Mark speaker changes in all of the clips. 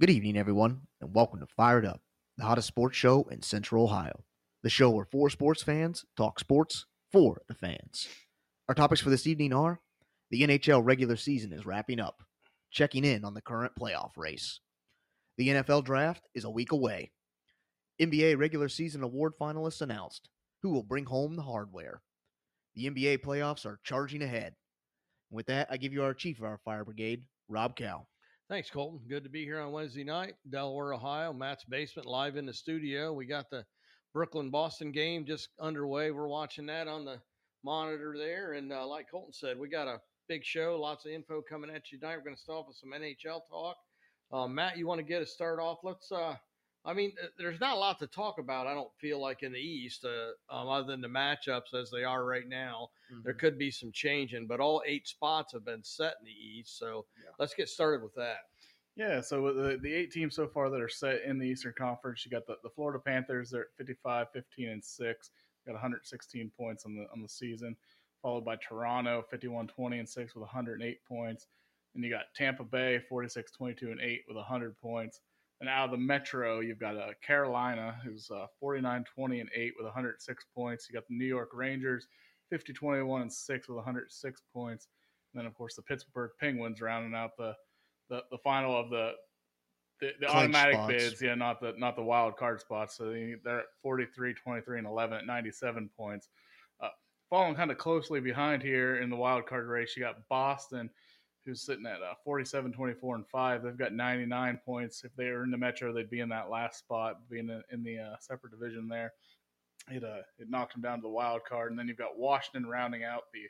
Speaker 1: Good evening, everyone, and welcome to Fired Up, the hottest sports show in Central Ohio. The show where four sports fans talk sports for the fans. Our topics for this evening are the NHL regular season is wrapping up, checking in on the current playoff race. The NFL draft is a week away. NBA regular season award finalists announced who will bring home the hardware. The NBA playoffs are charging ahead. With that, I give you our chief of our fire brigade, Rob Cow.
Speaker 2: Thanks, Colton. Good to be here on Wednesday night, Delaware, Ohio. Matt's basement live in the studio. We got the Brooklyn Boston game just underway. We're watching that on the monitor there. And uh, like Colton said, we got a big show, lots of info coming at you tonight. We're going to start off with some NHL talk. Uh, Matt, you want to get us started off? Let's. Uh, I mean, there's not a lot to talk about. I don't feel like in the East, uh, um, other than the matchups as they are right now. Mm-hmm. There could be some changing, but all eight spots have been set in the East. So yeah. let's get started with that.
Speaker 3: Yeah, so the, the eight teams so far that are set in the Eastern Conference, you got the, the Florida Panthers. They're at 55, 15, and six. Got 116 points on the on the season, followed by Toronto, 51, 20, and six with 108 points. And you got Tampa Bay, 46, 22, and eight with 100 points. And out of the Metro, you've got uh, Carolina, who's uh, 49, 20, and 8 with 106 points. You got the New York Rangers, 50, 21, and 6 with 106 points. And then, of course, the Pittsburgh Penguins rounding out the, the, the final of the the, the automatic spots. bids, yeah, not the not the wild card spots. So they're at 43, 23, and 11 at 97 points. Uh, following kind of closely behind here in the wild card race, you got Boston – who's sitting at uh, 47, 24, and 5. They've got 99 points. If they were in the Metro, they'd be in that last spot, being in, in the uh, separate division there. It, uh, it knocked them down to the wild card. And then you've got Washington rounding out the,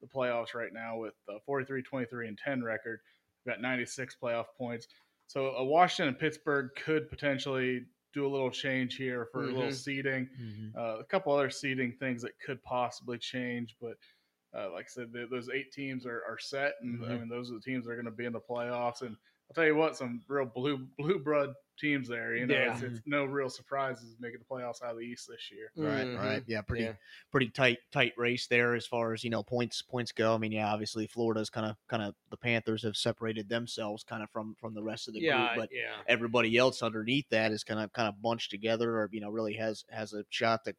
Speaker 3: the playoffs right now with 43, 23, and 10 record. We've got 96 playoff points. So uh, Washington and Pittsburgh could potentially do a little change here for mm-hmm. a little mm-hmm. seeding. Mm-hmm. Uh, a couple other seeding things that could possibly change, but – uh, like I said, the, those eight teams are, are set, and mm-hmm. I mean those are the teams that are going to be in the playoffs. And I'll tell you what, some real blue blue blood teams there. You know, yeah. it's, it's, no real surprises making the playoffs out of the East this year.
Speaker 1: Right, mm-hmm. right, yeah, pretty yeah. pretty tight tight race there as far as you know points points go. I mean, yeah, obviously Florida's kind of kind of the Panthers have separated themselves kind of from from the rest of the
Speaker 2: yeah,
Speaker 1: group, but
Speaker 2: yeah.
Speaker 1: everybody else underneath that is kind of kind of bunched together, or you know, really has has a shot to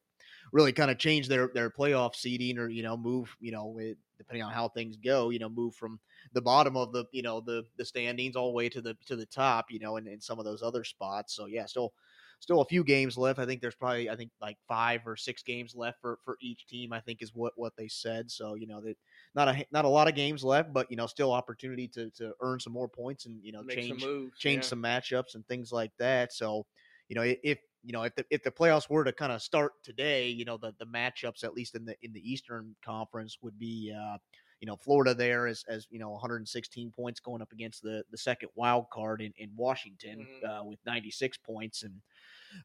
Speaker 1: really kind of change their their playoff seeding or you know move you know it, depending on how things go you know move from the bottom of the you know the the standings all the way to the to the top you know and in some of those other spots. So yeah still still a few games left. I think there's probably i think like five or six games left for for each team i think is what what they said. So you know that not a not a lot of games left but you know still opportunity to to earn some more points and you know
Speaker 2: Make
Speaker 1: change
Speaker 2: some moves,
Speaker 1: change
Speaker 2: yeah.
Speaker 1: some matchups and things like that. So you know if you know, if the if the playoffs were to kind of start today, you know, the the matchups at least in the in the Eastern Conference would be uh, you know, Florida there as as you know, 116 points going up against the the second wild card in in Washington mm-hmm. uh, with 96 points and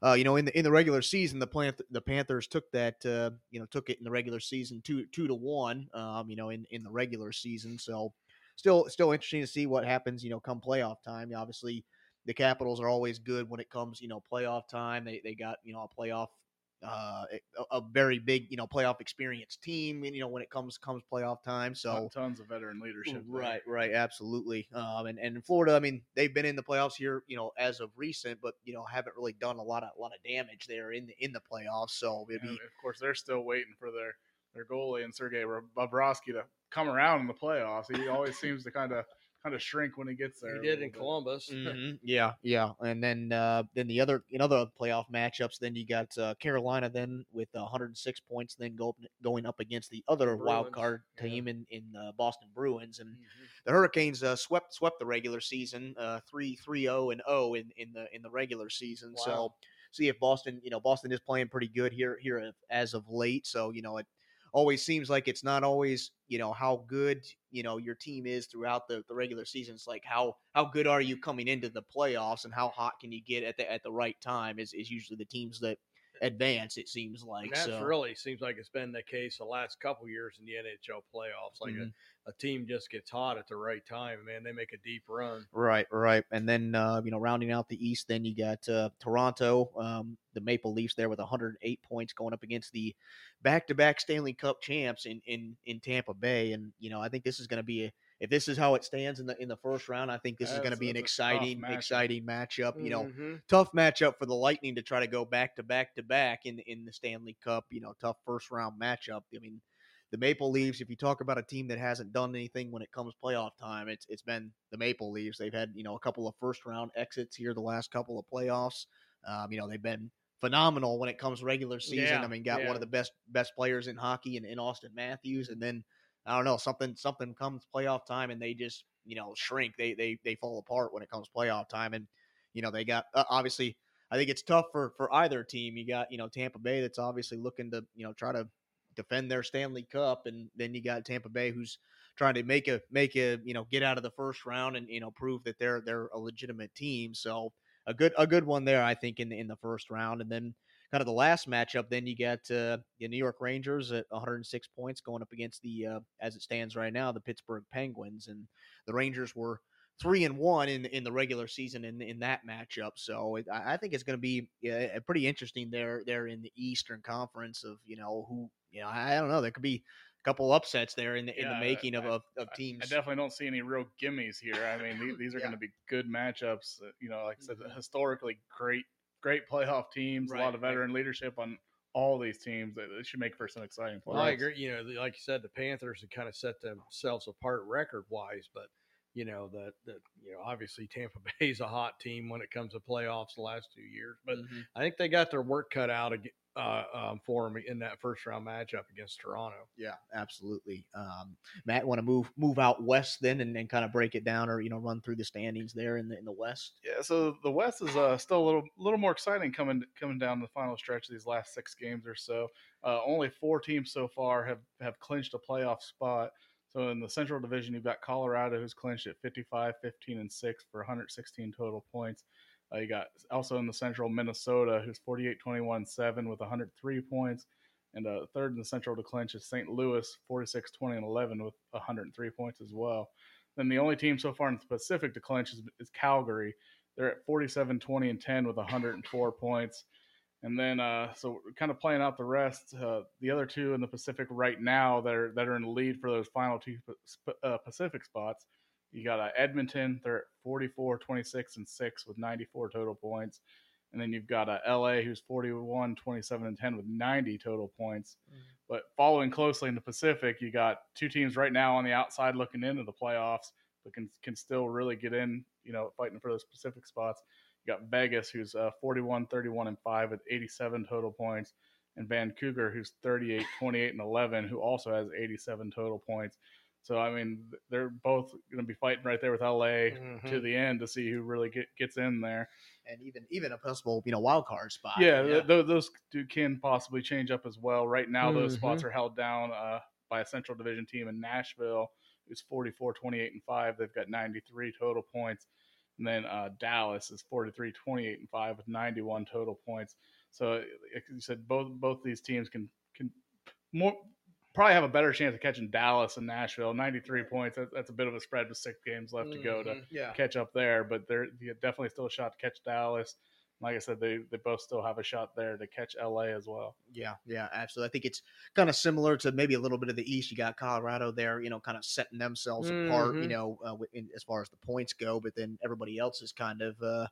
Speaker 1: uh, you know, in the in the regular season, the Panth- the Panthers took that, uh, you know, took it in the regular season two two to one, um, you know, in in the regular season. So, still still interesting to see what happens, you know, come playoff time. Obviously, the Capitals are always good when it comes, you know, playoff time. They they got you know a playoff, uh, a, a very big you know playoff experience team. And, you know when it comes comes playoff time, so
Speaker 3: tons of veteran leadership.
Speaker 1: Right, there. right, absolutely. Um, and and in Florida, I mean, they've been in the playoffs here, you know, as of recent, but you know haven't really done a lot of a lot of damage there in the in the playoffs. So maybe
Speaker 3: of course they're still waiting for their their goalie and Sergei Bobrovsky to come around in the playoffs. He always seems to kind of kind of shrink when he gets there.
Speaker 2: He did in Columbus.
Speaker 1: Mm-hmm. Yeah, yeah, and then uh, then the other in other playoff matchups, then you got uh, Carolina then with 106 points, then go, going up against the other Bruins. wild card team yeah. in in uh, Boston Bruins, and mm-hmm. the Hurricanes uh, swept swept the regular season uh, three three zero oh and zero in in the in the regular season. Wow. So see if Boston, you know, Boston is playing pretty good here here as of late. So you know it always seems like it's not always you know how good you know your team is throughout the, the regular season. It's like how how good are you coming into the playoffs and how hot can you get at the at the right time is, is usually the teams that advance. It seems like
Speaker 2: that's
Speaker 1: so.
Speaker 2: really seems like it's been the case the last couple years in the NHL playoffs. Like mm-hmm. a, a, team just gets hot at the right time, man. They make a deep run.
Speaker 1: Right, right, and then uh, you know rounding out the East, then you got uh, Toronto, um, the Maple Leafs there with 108 points going up against the back-to-back Stanley Cup champs in in in Tampa Bay, and you know I think this is going to be a if this is how it stands in the in the first round, I think this is going to be an
Speaker 3: that's
Speaker 1: exciting
Speaker 3: matchup.
Speaker 1: exciting matchup. You know,
Speaker 2: Mhm.
Speaker 1: tough matchup for the Lightning to try to go back to back to back in in the Stanley Cup. You know, tough first round matchup. I mean, the Maple Leafs. If you talk about a team that hasn't done anything when it comes playoff time, it's it's been the Maple Leafs. They've had you know a couple of first round exits here the last couple of playoffs. Um, you know, they've been phenomenal when it comes regular season.
Speaker 2: Yeah,
Speaker 1: I mean, got
Speaker 2: yeah.
Speaker 1: one of the best best players in hockey in, in Auston Matthews, and then I don't know something something comes playoff time and they just you know shrink. They they they fall apart when it comes playoff time, and you know they got uh, obviously. I think it's tough for for either team. You got you know Tampa Bay that's obviously looking to you know try to defend their Stanley Cup, and then you got Tampa Bay who's trying to make a make a you know get out of the first round and you know prove that they're they're a legitimate team. So a good a good one there, I think, in the, in the first round, and then kind of the last matchup. Then you got uh, the New York Rangers at 106 points going up against the uh, as it stands right now the Pittsburgh Penguins, and the Rangers were three and one in in the regular season in in that matchup. So it, I I think it's going to be yeah, pretty interesting there there in the Eastern Conference of you know who you know I don't know there could be a couple upsets there in the in the making of
Speaker 3: I-
Speaker 1: of, of
Speaker 3: I-
Speaker 1: teams.
Speaker 3: I definitely don't see any real gimmies here. I mean, these, these are
Speaker 1: Yeah.
Speaker 3: going to be good matchups. uh, You know, like I said,
Speaker 1: Mhm.
Speaker 3: historically great, great playoff teams. a lot of
Speaker 1: right.
Speaker 3: veteran leadership on all these teams. It, it should make for some exciting playoffs.
Speaker 2: Well, I agree. You know, like you said, the Panthers have kind of set themselves apart record wise, but you know that that you know obviously Tampa Bay's a hot team when it comes to playoffs the last two years, but
Speaker 1: Mhm.
Speaker 2: I think they got their work cut out uh, um, for them in that first round matchup against Toronto.
Speaker 1: Yeah, absolutely. Um, Matt, want to move move out west then and, and kind of break it down, or you know, run through the standings there in the in the West.
Speaker 3: Yeah, so the West is uh, still a little little more exciting coming coming down the final stretch of these last six games or so. Uh, only four teams so far have have clinched a playoff spot. So in the Central Division, you've got Colorado who's clinched at 55, 15, and six for 116 total points. Uh, you got also in the Central Minnesota who's 48, 21, seven with 103 points. And uh, third in the Central to clinch is St. Louis, 46, 20, and 11 with 103 points as well. Then the only team so far in the Pacific to clinch is, is Calgary. They're at 47, 20, and 10 with 104 points. And then, uh, so kind of playing out the rest. Uh, the other two in the Pacific right now that are that are in the lead for those final two uh, Pacific spots. You got uh, Edmonton. They're at 44, 26, and six with 94 total points. And then you've got uh, LA, who's 41, 27, and 10 with 90 total points. But following closely in the Pacific, you got two teams right now on the outside looking into the playoffs, but can can still really get in. You know, fighting for those Pacific spots. You got Vegas, who's uh, 41, 31, and 5 with 87 total points, and Vancouver, who's 38, 28, and 11, who also has 87 total points. So, I mean, they're both going to be fighting right there with LA
Speaker 2: Mm-hmm.
Speaker 3: to the end to see who really get, gets in there.
Speaker 1: and even even a possible you know wild card spot.
Speaker 3: Yeah, th- th- those two can possibly change up as well. Right now, those spots are held down uh, by a Central Division team in Nashville, who's 44, 28, and 5. They've got 93 total points. And then uh, Dallas is 43, 28, and 5 with 91 total points. So, like you said, both both these teams can can more probably have a better chance of catching Dallas and Nashville. 93 points. That, that's a bit of a spread with six games left to go to
Speaker 2: Mhm.
Speaker 1: yeah.
Speaker 3: catch up there, but they're yeah, definitely still a shot to catch Dallas. Like I said, they, they both still have a shot there to catch LA as well.
Speaker 1: Yeah, yeah, absolutely. I think it's kind of similar to maybe a little bit of the East. You got Colorado there, you know, kind of setting themselves apart, you
Speaker 2: Mhm.
Speaker 1: know, uh, in, as far as the points go. But then everybody else is kind of, uh,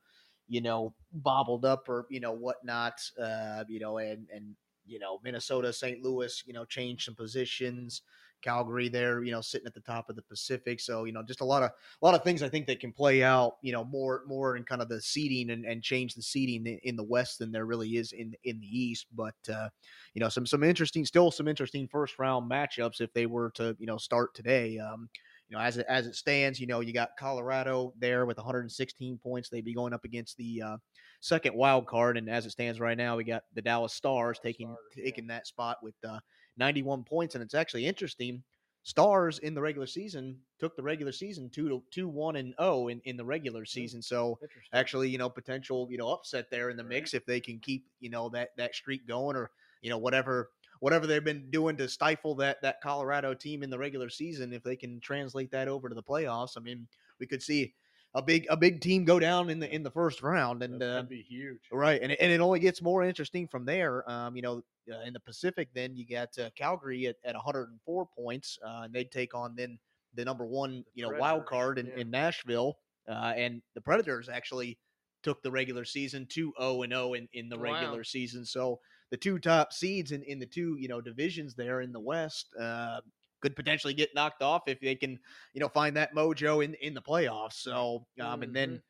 Speaker 1: you know, bobbled up or you know whatnot, uh, you know, and and you know Minnesota, St. Louis, you know, changed some positions. Calgary there, you know, sitting at the top of the Pacific. So, you know, just a lot of a lot of things I think that can play out, you know, more more in kind of the seeding and, and change the seeding in, the West than there really is in in the East. But uh, you know, some some interesting, still some interesting first round matchups if they were to, you know, start today. Um, you know, as it as it stands, you know, you got Colorado there with 116 points. They'd be going up against the uh, second wild card, and as it stands right now, we got the Dallas Stars taking
Speaker 2: Stars, yeah.
Speaker 1: taking that spot with uh, 91 points. And it's actually interesting. Stars in the regular season took the regular season two to two one and zero in, in the regular season. So actually, you know, potential, you know, upset there in the mix if they can keep, you know, that that streak going or, you know, whatever whatever they've been doing to stifle that that Colorado team in the regular season, if they can translate that over to the playoffs, I mean, we could see a big a big team go down in the in the first round and
Speaker 3: That'd
Speaker 1: uh,
Speaker 3: be huge.
Speaker 1: Right, and it, and it only gets more interesting from there. Um, you know, uh, in the Pacific, then you got uh, Calgary at, at 104 points, uh, and they take on then the number one, you know,
Speaker 2: Predators,
Speaker 1: wild card in,
Speaker 2: yeah.
Speaker 1: in Nashville, uh, and the Predators actually took the regular season to 0 and 0 in, in the
Speaker 2: Wow.
Speaker 1: regular season. So the two top seeds in, in the two, you know, divisions there in the West uh, could potentially get knocked off if they can, you know, find that mojo in, in the playoffs. So, um, and then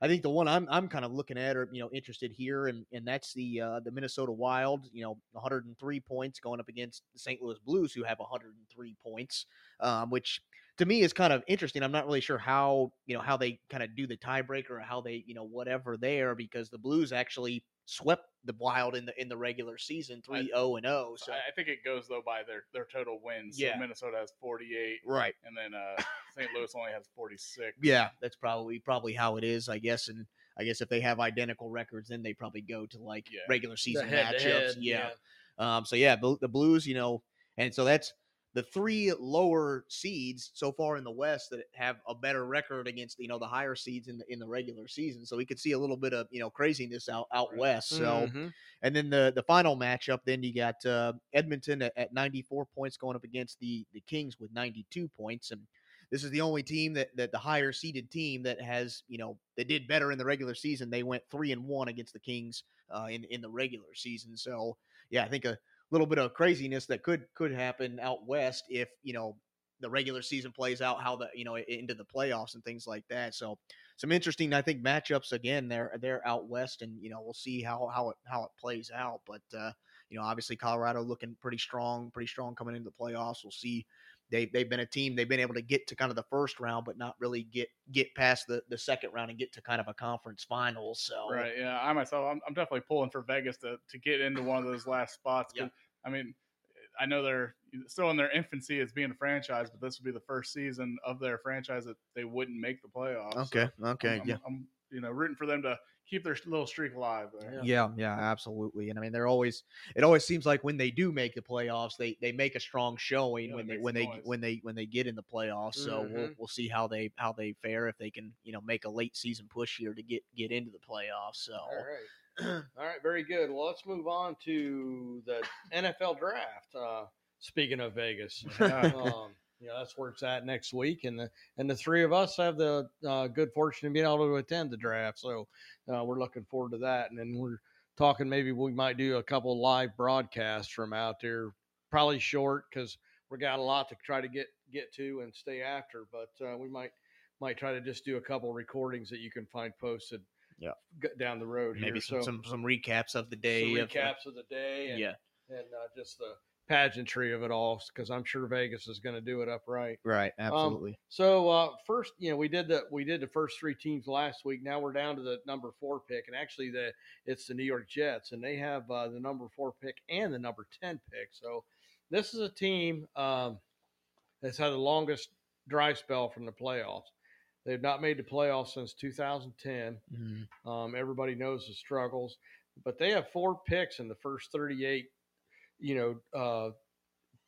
Speaker 1: I think the one I'm I'm kind of looking at or you know interested here, and and that's the uh, the Minnesota Wild. You know, 103 points going up against the St. Louis Blues, who have 103 points, um, which to me is kind of interesting. I'm not really sure how you know how they kind of do the tiebreaker or how they you know whatever there because the Blues actually swept the Wild in the in the regular season 3 0 and 0. So
Speaker 3: I, I think it goes though by their their total wins.
Speaker 1: Yeah.
Speaker 3: So Minnesota has 48,
Speaker 1: right.
Speaker 3: and then uh, St. Louis only has 46.
Speaker 1: Yeah, that's probably probably how it is, I guess. And I guess if they have identical records, then they probably go to like
Speaker 3: Yeah.
Speaker 1: regular season matchups.
Speaker 2: head,
Speaker 1: yeah. Um. So yeah, the Blues, you know, and so that's the three lower seeds so far in the West that have a better record against you know the higher seeds in the in the regular season. So we could see a little bit of you know craziness out out
Speaker 3: Right.
Speaker 1: west. So
Speaker 2: Mhm.
Speaker 1: and then the the final matchup, then you got uh, Edmonton at, at 94 points going up against the the Kings with 92 points, and this is the only team that that the higher seeded team that has you know that did better in the regular season. They went three and one against the Kings uh, in in the regular season. So yeah, I think a little bit of craziness that could could happen out west if you know the regular season plays out how the you know into the playoffs and things like that. So some interesting I think matchups again there they're out west and you know we'll see how how it how it plays out. But uh, you know obviously Colorado looking pretty strong, pretty strong coming into the playoffs. We'll see. They they've been a team they've been able to get to kind of the first round, but not really get get past the the second round and get to kind of a conference finals. So
Speaker 3: Right. Yeah. I myself, I'm, I'm definitely pulling for Vegas to, to get into one of those last spots.
Speaker 1: Yeah.
Speaker 3: I mean, I know they're still in their infancy as being a franchise, but this would be the first season of their franchise that they wouldn't make the playoffs. So
Speaker 1: Okay, okay,
Speaker 3: I'm, I'm-
Speaker 1: yeah.
Speaker 3: I'm, you know, rooting for them to keep their little streak alive there.
Speaker 2: Yeah.
Speaker 1: Yeah, absolutely. And I mean, they're always. It always seems like when they do make the playoffs, they they make a strong showing
Speaker 3: Yeah,
Speaker 1: when they when they
Speaker 3: noise.
Speaker 1: when they when they get in the playoffs. So we'll
Speaker 2: Mhm.
Speaker 1: we'll see how they how they fare if they can you know make a late season push here to get get into the playoffs. So
Speaker 2: All right. All right, very good. Well, let's move on to the NFL draft. Uh, speaking of Vegas,
Speaker 3: Yeah.
Speaker 2: um, you know that's where it's at next week, and the and the three of us have the uh, good fortune of being able to attend the draft. So uh, we're looking forward to that, and then we're talking maybe we might do a couple live broadcasts from out there, probably short because we got a lot to try to get get to and stay after, but uh, we might might try to just do a couple recordings that you can find posted.
Speaker 1: Yeah.
Speaker 2: down the road
Speaker 1: maybe
Speaker 2: here.
Speaker 1: some,
Speaker 2: so
Speaker 1: some some recaps of the day. of, uh,
Speaker 2: recaps of the day and,
Speaker 1: yeah,
Speaker 2: and uh, just the pageantry of it all because I'm sure Vegas is going to do it upright.
Speaker 1: right,
Speaker 2: Um,
Speaker 1: absolutely.
Speaker 2: So uh, first, you know, we did the we did the first three teams last week. Now we're down to the number four pick, and actually the it's the New York Jets, and they have uh, the number four pick and the number ten pick. So this is a team um, that's had the longest dry spell from the playoffs. They've not made the playoffs since 2010.
Speaker 1: Mhm.
Speaker 2: Um, everybody knows the struggles, but they have four picks in the first 38, you know, uh,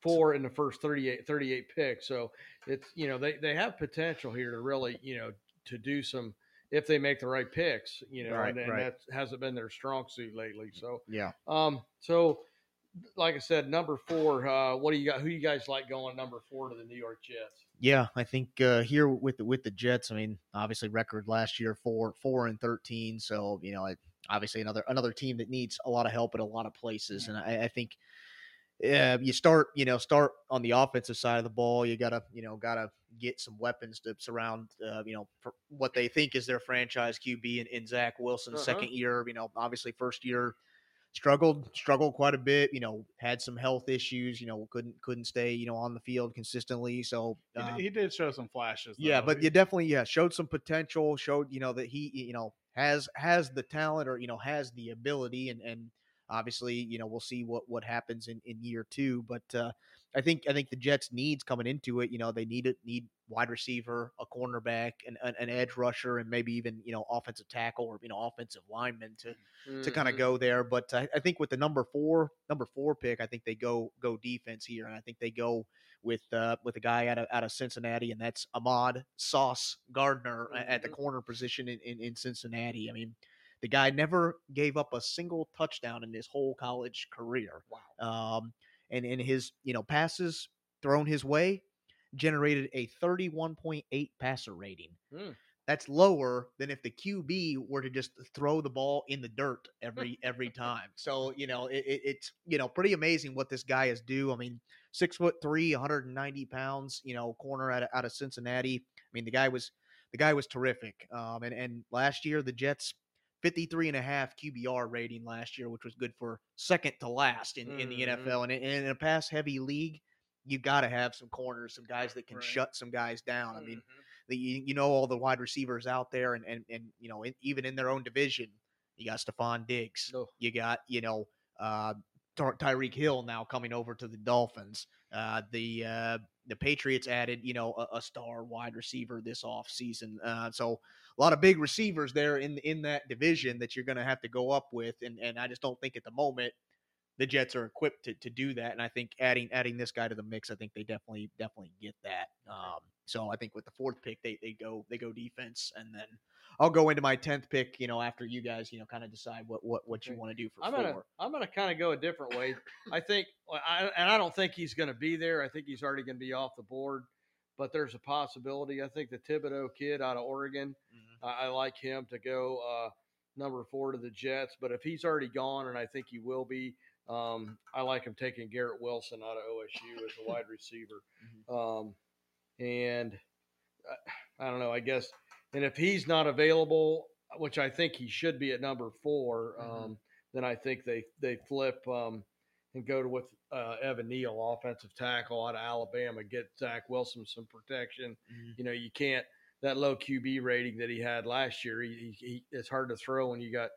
Speaker 2: four in the first 38, 38 picks. So it's, you know, they, they have potential here to really, you know, to do some, if they make the right picks, you know,
Speaker 1: Right,
Speaker 2: and, and
Speaker 1: right.
Speaker 2: that hasn't been their strong suit lately. So,
Speaker 1: Yeah.
Speaker 2: um, so like I said, number four, uh, what do you got? Who you guys like going number four to the New York Jets?
Speaker 1: Yeah, I think uh, here with the with the Jets, I mean, obviously record last year four four and thirteen, so you know, I, obviously another another team that needs a lot of help at a lot of places, and I, I think uh, you start you know start on the offensive side of the ball. You gotta you know gotta get some weapons to surround uh, you know for what they think is their franchise QB in, in Zach Wilson,
Speaker 2: Uh-huh.
Speaker 1: second year. You know, obviously first year struggled struggled quite a bit you know had some health issues you know couldn't couldn't stay you know on the field consistently so
Speaker 3: He,
Speaker 1: um,
Speaker 3: d- he did show some flashes.
Speaker 1: yeah, but you definitely yeah showed some potential. Showed you know that he you know has has the talent or you know has the ability, and and obviously you know we'll see what what happens in in year two. But uh, I think I think the Jets needs coming into it. You know they need it need wide receiver, a cornerback, and an, an edge rusher, and maybe even you know offensive tackle or you know offensive lineman to to kind of go there. But I, I think with the number four number four pick, I think they go go defense here, and I think they go with uh, with a guy out of out of Cincinnati, and that's Ahmad Sauce Gardner a- at the
Speaker 2: Mhm.
Speaker 1: corner position in, in in Cincinnati. I mean, the guy never gave up a single touchdown in his whole college career.
Speaker 2: Wow.
Speaker 1: Um, and in his you know passes thrown his way, generated a 31.8 passer rating.
Speaker 2: Hmm.
Speaker 1: That's lower than if the QB were to just throw the ball in the dirt every every time. So you know it, it, it's you know pretty amazing what this guy is do. I mean, six foot three, 190 pounds. You know, corner out of, out of Cincinnati. I mean, the guy was the guy was terrific. Um, and and last year the Jets 53 and a half QBR rating last year, which was good for second to last in, in the
Speaker 2: Mhm.
Speaker 1: NFL. And, in- a pass heavy league, you got to have some corners, some guys that can
Speaker 3: Right.
Speaker 1: shut some guys down. I mean,
Speaker 2: Mhm.
Speaker 1: the, you, know all the wide receivers out there, and and and you know in, even in their own division, you got Stefon Diggs,
Speaker 2: Oh.
Speaker 1: you got you know uh, Tyreek Hill now coming over to the Dolphins. Uh, the uh, the Patriots added you know a, a star wide receiver this offseason. Uh, so a lot of big receivers there in in that division that you're going to have to go up with, and and I just don't think at the moment the Jets are equipped to, to do that. And I think adding adding this guy to the mix, I think they definitely definitely get that. Um, so I think with the fourth pick, they they go they go defense, and then I'll go into my tenth pick. You know, after you guys, you know, kind of decide what what what you want to do for
Speaker 2: I'm
Speaker 1: 4
Speaker 2: gonna I'm gonna kind of go a different way. I think, I, and I don't think he's going to be there. I think he's already going to be off the board. But there's a possibility. I think the Thibodeaux kid out of Oregon,
Speaker 1: Mhm.
Speaker 2: I, I like him to go uh, number four to the Jets. But if he's already gone, and I think he will be, um, I like him taking Garrett Wilson out of OSU as a wide receiver. Um, and I, I don't know. I guess, and if he's not available, which I think he should be at number 4
Speaker 1: Mhm.
Speaker 2: um, then I think they they flip um, and go to with uh, Evan Neal, offensive tackle out of Alabama, get Zach Wilson some protection.
Speaker 1: Mhm.
Speaker 2: You know, you can't that low QB rating that he had last year. He, he, he it's hard to throw when you got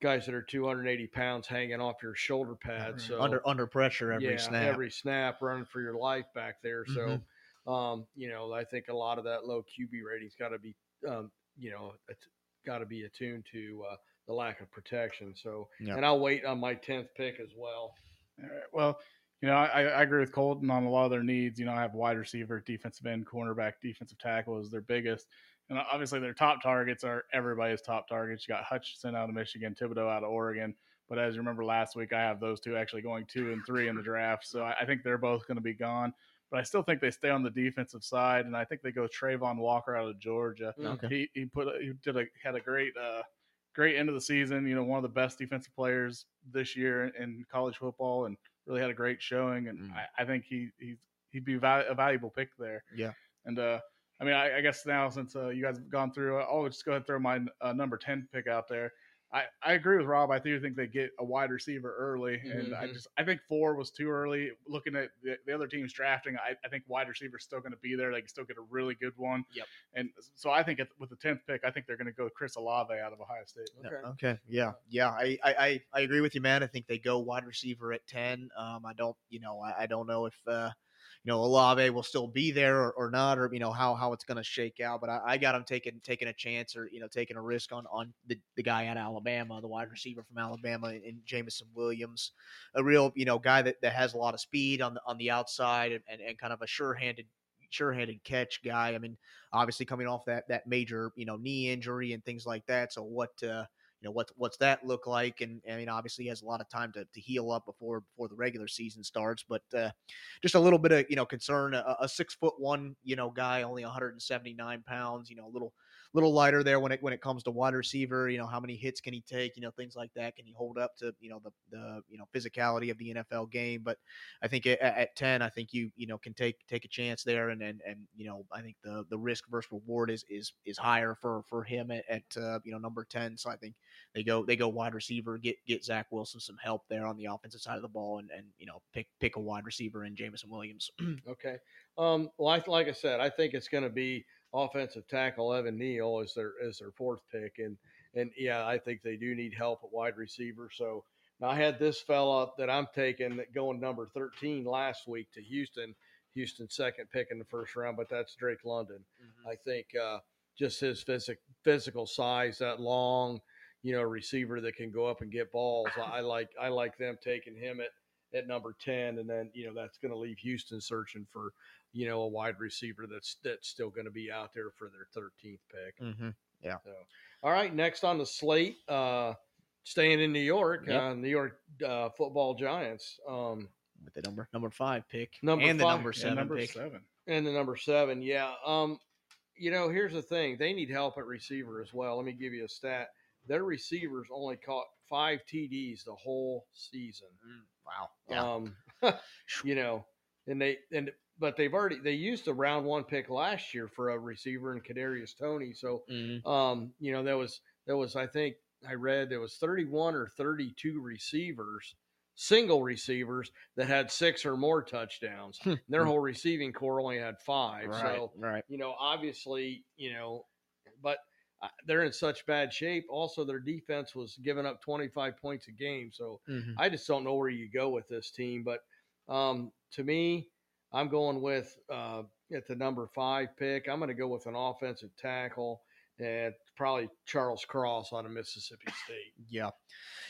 Speaker 2: guys that are 280 pounds hanging off your shoulder
Speaker 3: pads.
Speaker 2: So
Speaker 1: under under pressure every
Speaker 2: yeah,
Speaker 1: snap.
Speaker 2: every snap, running for your life back there. So, um, you know, I think a lot of that low QB rating's got to be, um, you know, it's got to be attuned to uh, the lack of protection. So,
Speaker 1: Yeah.
Speaker 2: and I'll wait on my tenth pick as well.
Speaker 3: All right. Well, you know, I, I agree with Colton on a lot of their needs. You know, I have wide receiver, defensive end, cornerback, defensive tackle is their biggest. And obviously, their top targets are everybody's top targets. You got Hutchinson out of Michigan, Thibodeaux out of Oregon. But as you remember last week, I have those two actually going two and three in the draft. So I, I think they're both going to be gone. But I still think they stay on the defensive side, and I think they go Travon Walker out of Georgia.
Speaker 2: Mm.
Speaker 1: Okay.
Speaker 3: He he put he did a had a great uh, great end of the season. You know, one of the best defensive players this year in college football, and really had a great showing. And
Speaker 1: Mm.
Speaker 3: I, I think he he's he'd be val- a valuable pick there.
Speaker 1: Yeah.
Speaker 3: And uh, I mean, I, I guess now since uh, you guys have gone through, I'll just go ahead and throw my uh, number ten pick out there. I, I agree with Rob. I do think they get a wide receiver early, and I
Speaker 2: Mhm.
Speaker 3: just I think four was too early. Looking at the, the other teams drafting, I, I think wide receiver is still going to be there. They can still get a really good one.
Speaker 1: Yep.
Speaker 3: And so I think at, with the tenth pick, I think they're going to go Chris Olave out of Ohio State.
Speaker 2: Okay.
Speaker 1: Okay. Yeah. Yeah. I, I, I, I agree with you, man. I think they go wide receiver at ten. Um, I don't, you know, I, I don't know if, uh, you know, Olave will still be there or, or not, or you know how how it's going to shake out. But I, I got him taking taking a chance or you know taking a risk on on the, the guy out of Alabama, the wide receiver from Alabama, and Jameson Williams, a real you know guy that, that has a lot of speed on the on the outside and, and, and kind of a sure handed sure handed catch guy. I mean, obviously coming off that that major you know knee injury and things like that. So what uh, you know what's what's that look like? And I mean, obviously he has a lot of time to, to heal up before before the regular season starts. But uh, just a little bit of you know concern. A, a six foot one you know guy, only 179 pounds. You know, a little little lighter there when it when it comes to wide receiver. You know, how many hits can he take? You know, things like that. Can he hold up to you know the the you know physicality of the NFL game? But I think at, at 10, I think you you know can take take a chance there, and and and you know I think the the risk versus reward is is is higher for for him at, at uh, you know number 10. So I think they go they go wide receiver, get get Zach Wilson some help there on the offensive side of the ball, and and you know pick pick a wide receiver in Jameson Williams.
Speaker 2: Okay. Um, well, like I said, I think it's going to be offensive tackle Evan Neal as their as their fourth pick, and and yeah, I think they do need help at wide receiver. So now I had this fella that I'm taking that going number 13 last week to Houston. Houston's second pick in the first round, but that's Drake London. I think uh, just his physic, physical size, that long, you know, receiver that can go up and get balls. I, I like I like them taking him at at number ten, and then you know that's going to leave Houston searching for you know a wide receiver that's that's still going to be out there for their thirteenth pick.
Speaker 1: mm-hmm.
Speaker 2: So, all right, next on the slate, uh, staying in New York,
Speaker 1: Yep.
Speaker 2: uh, New York uh, Football Giants. Um,
Speaker 1: with the number number five pick
Speaker 2: Number
Speaker 1: and the
Speaker 2: five.
Speaker 1: number
Speaker 3: Yeah,
Speaker 1: seven
Speaker 3: number
Speaker 1: pick.
Speaker 3: seven.
Speaker 2: And the number seven, yeah. Um, you know, here's the thing: they need help at receiver as well. Let me give you a stat. Their receivers only caught five TDs the whole season.
Speaker 1: Mm, Wow. Yeah.
Speaker 2: Um, you know, and they and but they've already they used the round one pick last year for a receiver in Kadarius Toney. So
Speaker 1: Mhm.
Speaker 2: um, you know, that was there was I think I read there was 31 or 32 receivers, single receivers that had six or more touchdowns. Their whole receiving corps only had five.
Speaker 1: Right.
Speaker 2: So
Speaker 1: right.
Speaker 2: you know, obviously, you know, but uh, they're in such bad shape. Also, their defense was giving up 25 points a game. So
Speaker 1: Mhm.
Speaker 2: I just don't know where you go with this team. But um, to me, I'm going with uh, at the number five pick. I'm going to go with an offensive tackle and probably Charles Cross out of Mississippi State.
Speaker 1: Yeah,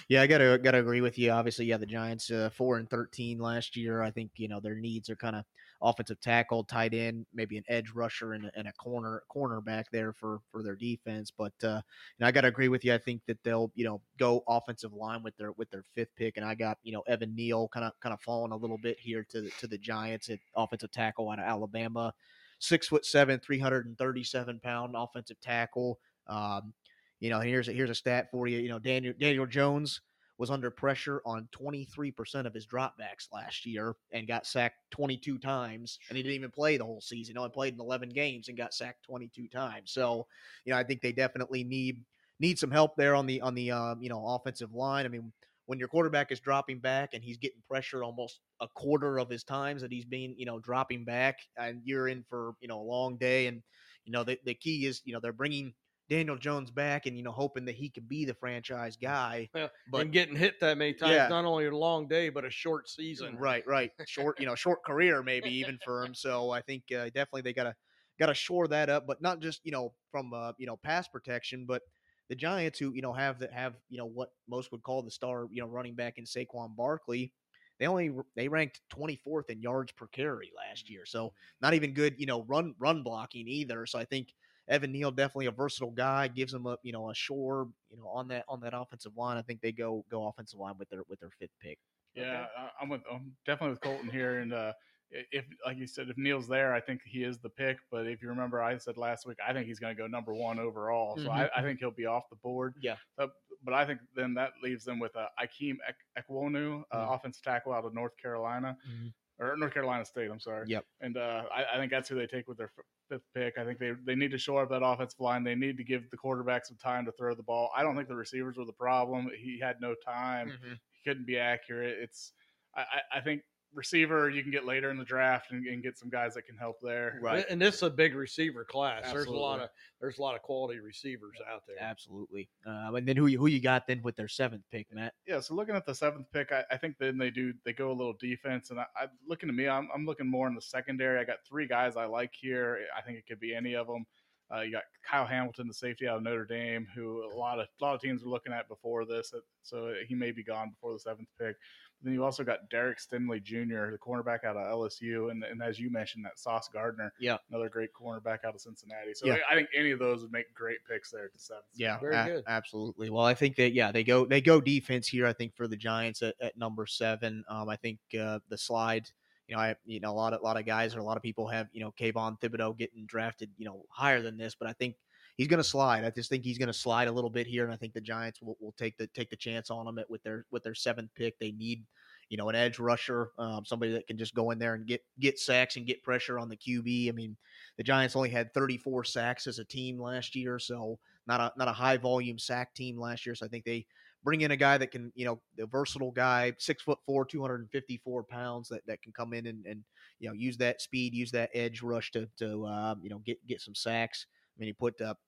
Speaker 1: yeah, I gotta gotta agree with you. Obviously, yeah, the Giants uh, four and thirteen last year. I think you know their needs are kind of offensive tackle, tight end, maybe an edge rusher and, a- and a corner cornerback there for for their defense. But uh, and I gotta agree with you. I think that they'll you know go offensive line with their with their fifth pick, and I got you know Evan Neal kind of kind of falling a little bit here to the, to the Giants at offensive tackle out of Alabama. Six foot seven, three hundred and thirty-seven pound offensive tackle. Um, you know, here's a, here's a stat for you. You know, Daniel Daniel Jones was under pressure on 23% of his dropbacks last year and got sacked 22 times, and he didn't even play the whole season. He only played in 11 games and got sacked 22 times. So, you know, I think they definitely need need some help there on the on the um, you know offensive line. I mean, when your quarterback is dropping back and he's getting pressure almost a quarter of his times that he's being you know dropping back, and you're in for you know a long day, and you know the the key is you know they're bringing Daniel Jones back and you know hoping that he could be the franchise guy.
Speaker 2: Yeah,
Speaker 1: But
Speaker 2: and getting hit that many times,
Speaker 1: Yeah.
Speaker 2: not only a long day, but a short season.
Speaker 1: right, right, short you know short career maybe even for him. So I think uh, definitely they gotta gotta shore that up, but not just you know from uh, you know pass protection, but the Giants who you know have that have you know what most would call the star you know running back in Saquon Barkley. They only they ranked 24th in yards per carry last year, so not even good you know run run blocking either. So I think Evan Neal definitely a versatile guy, gives them a you know a shore you know on that on that offensive line. I think they go go offensive line with their with their fifth pick.
Speaker 3: Yeah, I- I'm with I'm definitely with Colton here, and uh, if like you said, if Neal's there, I think he is the pick. But if you remember, I said last week, I think he's going to go number one overall. So I, I think he'll be off the board.
Speaker 1: Yeah.
Speaker 3: But I think then that leaves them with uh, Akeem Ek- Ekwonu, uh,
Speaker 1: Mhm.
Speaker 3: offensive tackle out of North Carolina
Speaker 1: Mhm.
Speaker 3: Or North Carolina State. I'm sorry.
Speaker 1: Yep.
Speaker 3: And uh, I, I think that's who they take with their fifth pick. I think they they need to shore up that offensive line. They need to give the quarterback some time to throw the ball. I don't think the receivers were the problem. He had no time he couldn't be accurate. It's I, I think receiver you can get later in the draft and, and get some guys that can help there.
Speaker 1: Right.
Speaker 2: And this is a big receiver class. There's a lot of there's a lot of quality receivers out there.
Speaker 1: Absolutely. Um, and then who you, who you got then with their seventh pick, Matt?
Speaker 3: Yeah. So looking at the seventh pick, I, I think then they do they go a little defense, and I, I looking to me, I'm, I'm looking more in the secondary. I got three guys I like here. I think it could be any of them. Uh, you got Kyle Hamilton, the safety out of Notre Dame, who a lot of a lot of teams were looking at before this, so he may be gone before the seventh pick. Then you also got Derek Stingley Jr., the cornerback out of LSU, and, and as you mentioned, that Sauce Gardner,
Speaker 1: Yeah.
Speaker 3: another great cornerback out of Cincinnati. So
Speaker 1: Yeah.
Speaker 3: I, I think any of those would make great picks there at the seventh.
Speaker 1: Yeah,
Speaker 2: Very
Speaker 1: a-
Speaker 2: good.
Speaker 1: absolutely. Well, I think that yeah, they go they go defense here. I think for the Giants at, at number seven. Um, I think uh, the slide. You know, I you know a lot of a lot of guys or a lot of people have you know Kayvon Thibodeaux getting drafted you know higher than this, but I think he's going to slide. I just think he's going to slide a little bit here, and I think the Giants will, will take the take the chance on him at, with their with their seventh pick. They need you know an edge rusher, um, somebody that can just go in there and get get sacks and get pressure on the QB. I mean, the Giants only had 34 sacks as a team last year, so not a not a high volume sack team last year. So I think they bring in a guy that can, you know, the versatile guy, six foot four, 254 pounds that, that can come in and, and, you know, use that speed, use that edge rush to, to, um, you know, get, get some sacks. I mean, he put up,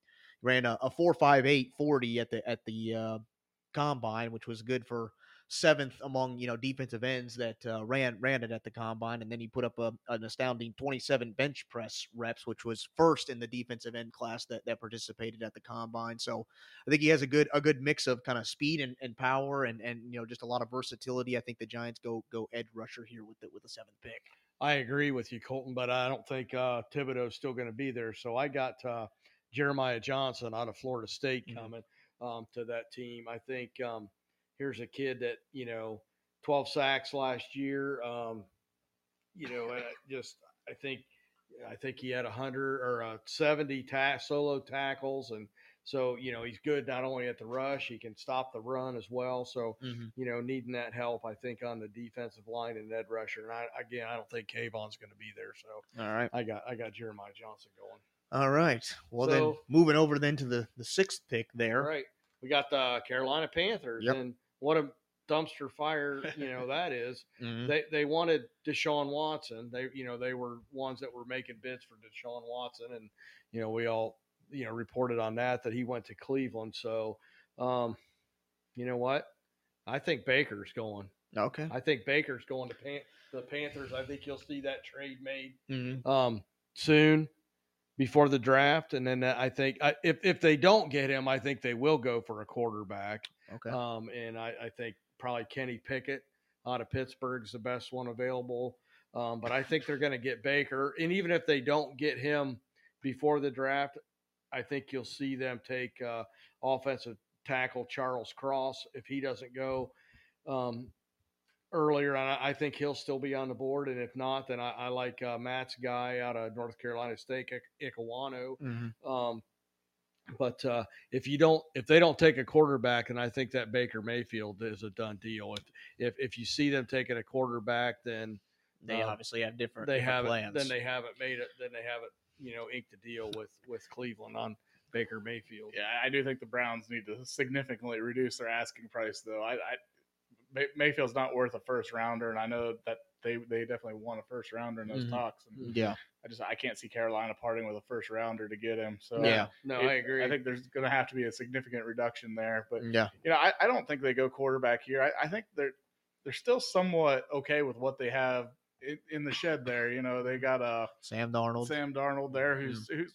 Speaker 1: ran a, a four, five, eight, 40 at the, at the, uh, combine, which was good for seventh among you know defensive ends that uh, ran ran it at the combine, and then he put up a, an astounding 27 bench press reps, which was first in the defensive end class that that participated at the combine. So I think he has a good a good mix of kind of speed and, and power, and and you know just a lot of versatility. I think the Giants go go edge rusher here with the with the seventh pick.
Speaker 2: I agree with you, Colton, but I don't think uh, Thibodeaux's still going to be there. So I got uh, Jeremiah Johnson out of Florida State
Speaker 1: Mhm.
Speaker 2: coming um, to that team. I think um, here's a kid that you know 12 sacks last year. Um, you know, just I think I think he had a hundred or uh, 70 ta- solo tackles, and so you know he's good not only at the rush, he can stop the run as well. So
Speaker 1: Mm-hmm.
Speaker 2: you know, needing that help, I think on the defensive line and edge rusher. And I again, I don't think Kayvon's going to be there, so
Speaker 1: All right.
Speaker 2: I got I got Jeremiah Johnson going.
Speaker 1: All right. Well, then moving over then to the the sixth pick there.
Speaker 2: Right. we got the Carolina Panthers,
Speaker 1: Yep.
Speaker 2: and what a dumpster fire you know that is.
Speaker 1: Mhm.
Speaker 2: They they wanted Deshaun Watson. They you know they were ones that were making bids for Deshaun Watson, and you know we all you know reported on that that he went to Cleveland. So, um, you know what? I think Baker's going.
Speaker 1: Okay.
Speaker 2: I think Baker's going to Pan- the Panthers. I think you'll see that trade made
Speaker 1: Mhm.
Speaker 2: um, soon before the draft, and then I think I, if if they don't get him, I think they will go for a quarterback.
Speaker 1: Okay.
Speaker 2: Um, and I, I think probably Kenny Pickett out of Pittsburgh's the best one available. Um, but I think they're going to get Baker, and even if they don't get him before the draft, I think you'll see them take uh, offensive tackle Charles Cross if he doesn't go um, earlier. And I, I think he'll still be on the board, and if not, then I, I like uh, Matt's guy out of North Carolina State, Ik- Ikawano.
Speaker 1: Mhm.
Speaker 2: Um, but uh, if you don't, if they don't take a quarterback, and I think that Baker Mayfield is a done deal. If if if you see them taking a quarterback, then
Speaker 1: They
Speaker 2: uh,
Speaker 1: obviously have different.
Speaker 2: they
Speaker 1: different
Speaker 2: haven't.
Speaker 1: plans.
Speaker 2: Then they haven't made it. Then they haven't, you know, inked a deal with with Cleveland on Baker Mayfield.
Speaker 3: Yeah, I do think the Browns need to significantly reduce their asking price, though. I, I May- Mayfield's not worth a first rounder, and I know that they they definitely want a first rounder in those
Speaker 1: Mhm.
Speaker 3: talks. And
Speaker 1: Yeah.
Speaker 3: I just I can't see Carolina parting with a first rounder to get him. So
Speaker 1: Yeah.
Speaker 2: No,
Speaker 3: it-
Speaker 2: I agree.
Speaker 3: I think there's going to have to be a significant reduction there. But
Speaker 1: Yeah.
Speaker 3: you know, I, I don't think they go quarterback here. I, I think they're they're still somewhat okay with what they have in, in the shed there. You know, they got uh,
Speaker 1: Sam Darnold.
Speaker 3: Sam Darnold there, who's who's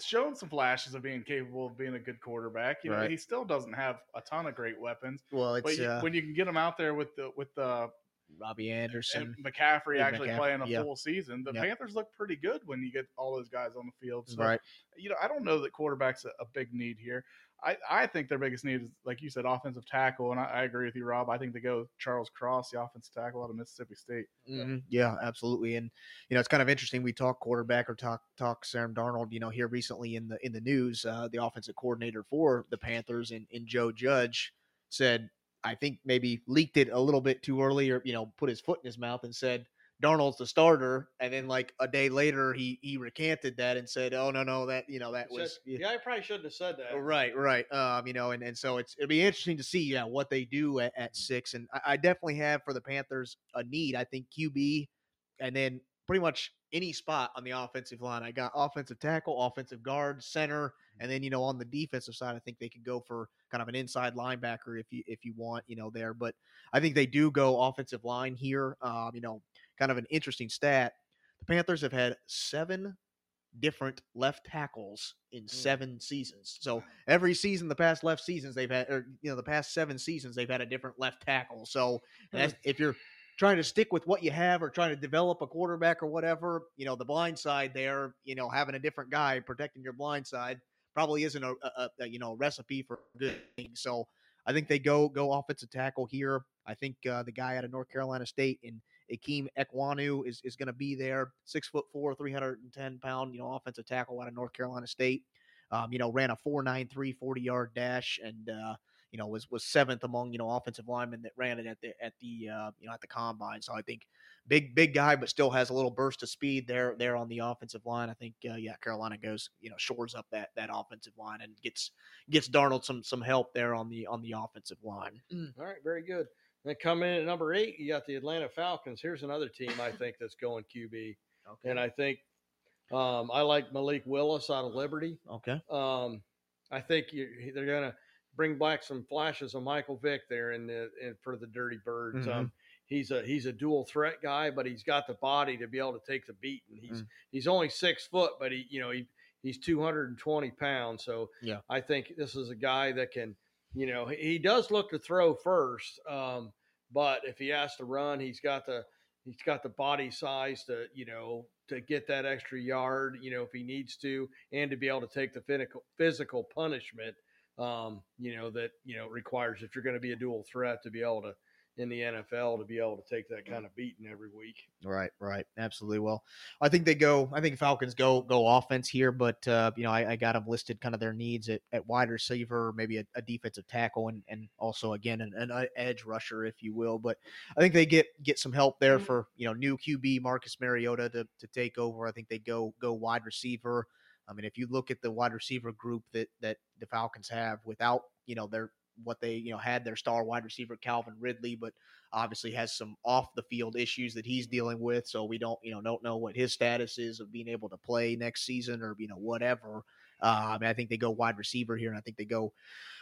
Speaker 3: shown some flashes of being capable of being a good quarterback. You know,
Speaker 1: Right.
Speaker 3: he still doesn't have a ton of great weapons,
Speaker 1: Well, it's
Speaker 3: but you,
Speaker 1: uh,
Speaker 3: when you can get him out there with the with the
Speaker 1: Robby
Speaker 3: and
Speaker 1: Anderson.
Speaker 3: McCaffrey
Speaker 1: Yeah,
Speaker 3: actually
Speaker 1: McCaffrey,
Speaker 3: playing a
Speaker 1: yeah.
Speaker 3: full season, the
Speaker 1: Yeah.
Speaker 3: Panthers look pretty good when you get all those guys on the field. So
Speaker 1: right.
Speaker 3: you know, I don't know that quarterback's a, a big need here. I, I think their biggest need is, like you said, offensive tackle, and I, I agree with you, Rob. I think they go Charles Cross, the offensive tackle out of Mississippi State.
Speaker 1: Mhm. Yeah, absolutely. And you know, it's kind of interesting. We talk quarterback or talk talk Sam Darnold. You know, here recently in the in the news, uh, the offensive coordinator for the Panthers and, and Joe Judge said, I think maybe leaked it a little bit too early, or you know, put his foot in his mouth and said Darnold's the starter. And then like a day later, he he recanted that and said, Oh no no that you know that
Speaker 2: Said-
Speaker 1: was
Speaker 2: yeah, I probably shouldn't have said that.
Speaker 1: Right, right. Um, you know, and, and so it's it'll be interesting to see yeah what they do at, at six. And I, I definitely have for the Panthers a need. I think QB, and then pretty much any spot on the offensive line. I got offensive tackle, offensive guard, center, and then you know on the defensive side, I think they could go for kind of an inside linebacker if you if you want, you know, there. But I think they do go offensive line here. Um, you know, kind of an interesting stat. The Panthers have had seven different left tackles in seven seasons. So every season, the past left seasons they've had, or you know, the past seven seasons they've had a different left tackle. So that's, if you're trying to stick with what you have or trying to develop a quarterback or whatever, you know, the blind side there, you know, having a different guy protecting your blind side probably isn't a, a, a you know recipe for good thing. So I think they go go offensive tackle here. I think uh, the guy out of North Carolina State and Akeem Ekwonu is, is going to be there. Six foot four, 310 pound, you know, offensive tackle out of North Carolina State. Um, you know, ran a 4.93 40 yard dash and, uh, you know, was, was seventh among, you know, offensive linemen that ran it at the, at the, uh, you know, at the combine. So I think big, big guy, but still has a little burst of speed there, there on the offensive line. I think, uh, yeah, Carolina goes, you know, shores up that, that offensive line and gets, gets Darnold some, some help there on the, on the offensive line.
Speaker 2: All right, very good. Then coming in at number eight, you got the Atlanta Falcons. Here's another team I think that's going QB,
Speaker 1: Okay.
Speaker 2: and I think um, I like Malik Willis out of Liberty.
Speaker 1: okay.
Speaker 2: Um, I think you, they're going to bring back some flashes of Michael Vick there in the in, for the Dirty Birds.
Speaker 1: Mhm.
Speaker 2: Um, he's a he's a dual threat guy, but he's got the body to be able to take the beat. And he's
Speaker 1: Mm.
Speaker 2: he's only six foot, but he you know he he's two hundred and twenty pounds. So
Speaker 1: Yeah.
Speaker 2: I think this is a guy that can you know he, does look to throw first, um, but if he has to run, he's got the he's got the body size to you know to get that extra yard you know if he needs to and to be able to take the physical physical punishment um, you know that you know requires if you're going to be a dual threat to be able to in the NFL to be able to take that kind of beating every week.
Speaker 1: Right, right, absolutely. Well, I think they go. I think Falcons go go offense here, but uh, you know, I, I got them listed kind of their needs at, at wide receiver, maybe a, a defensive tackle, and and also again an, an, uh, edge rusher, if you will. But I think they get get some help there for you know new QB Marcus Mariota to to take over. I think they go go wide receiver. I mean, if you look at the wide receiver group that that the Falcons have without you know their what they you know had their star wide receiver Calvin Ridley, but obviously has some off the field issues that he's dealing with. So we don't you know don't know what his status is of being able to play next season or you know whatever. Uh, I mean, I think they go wide receiver here, and I think they go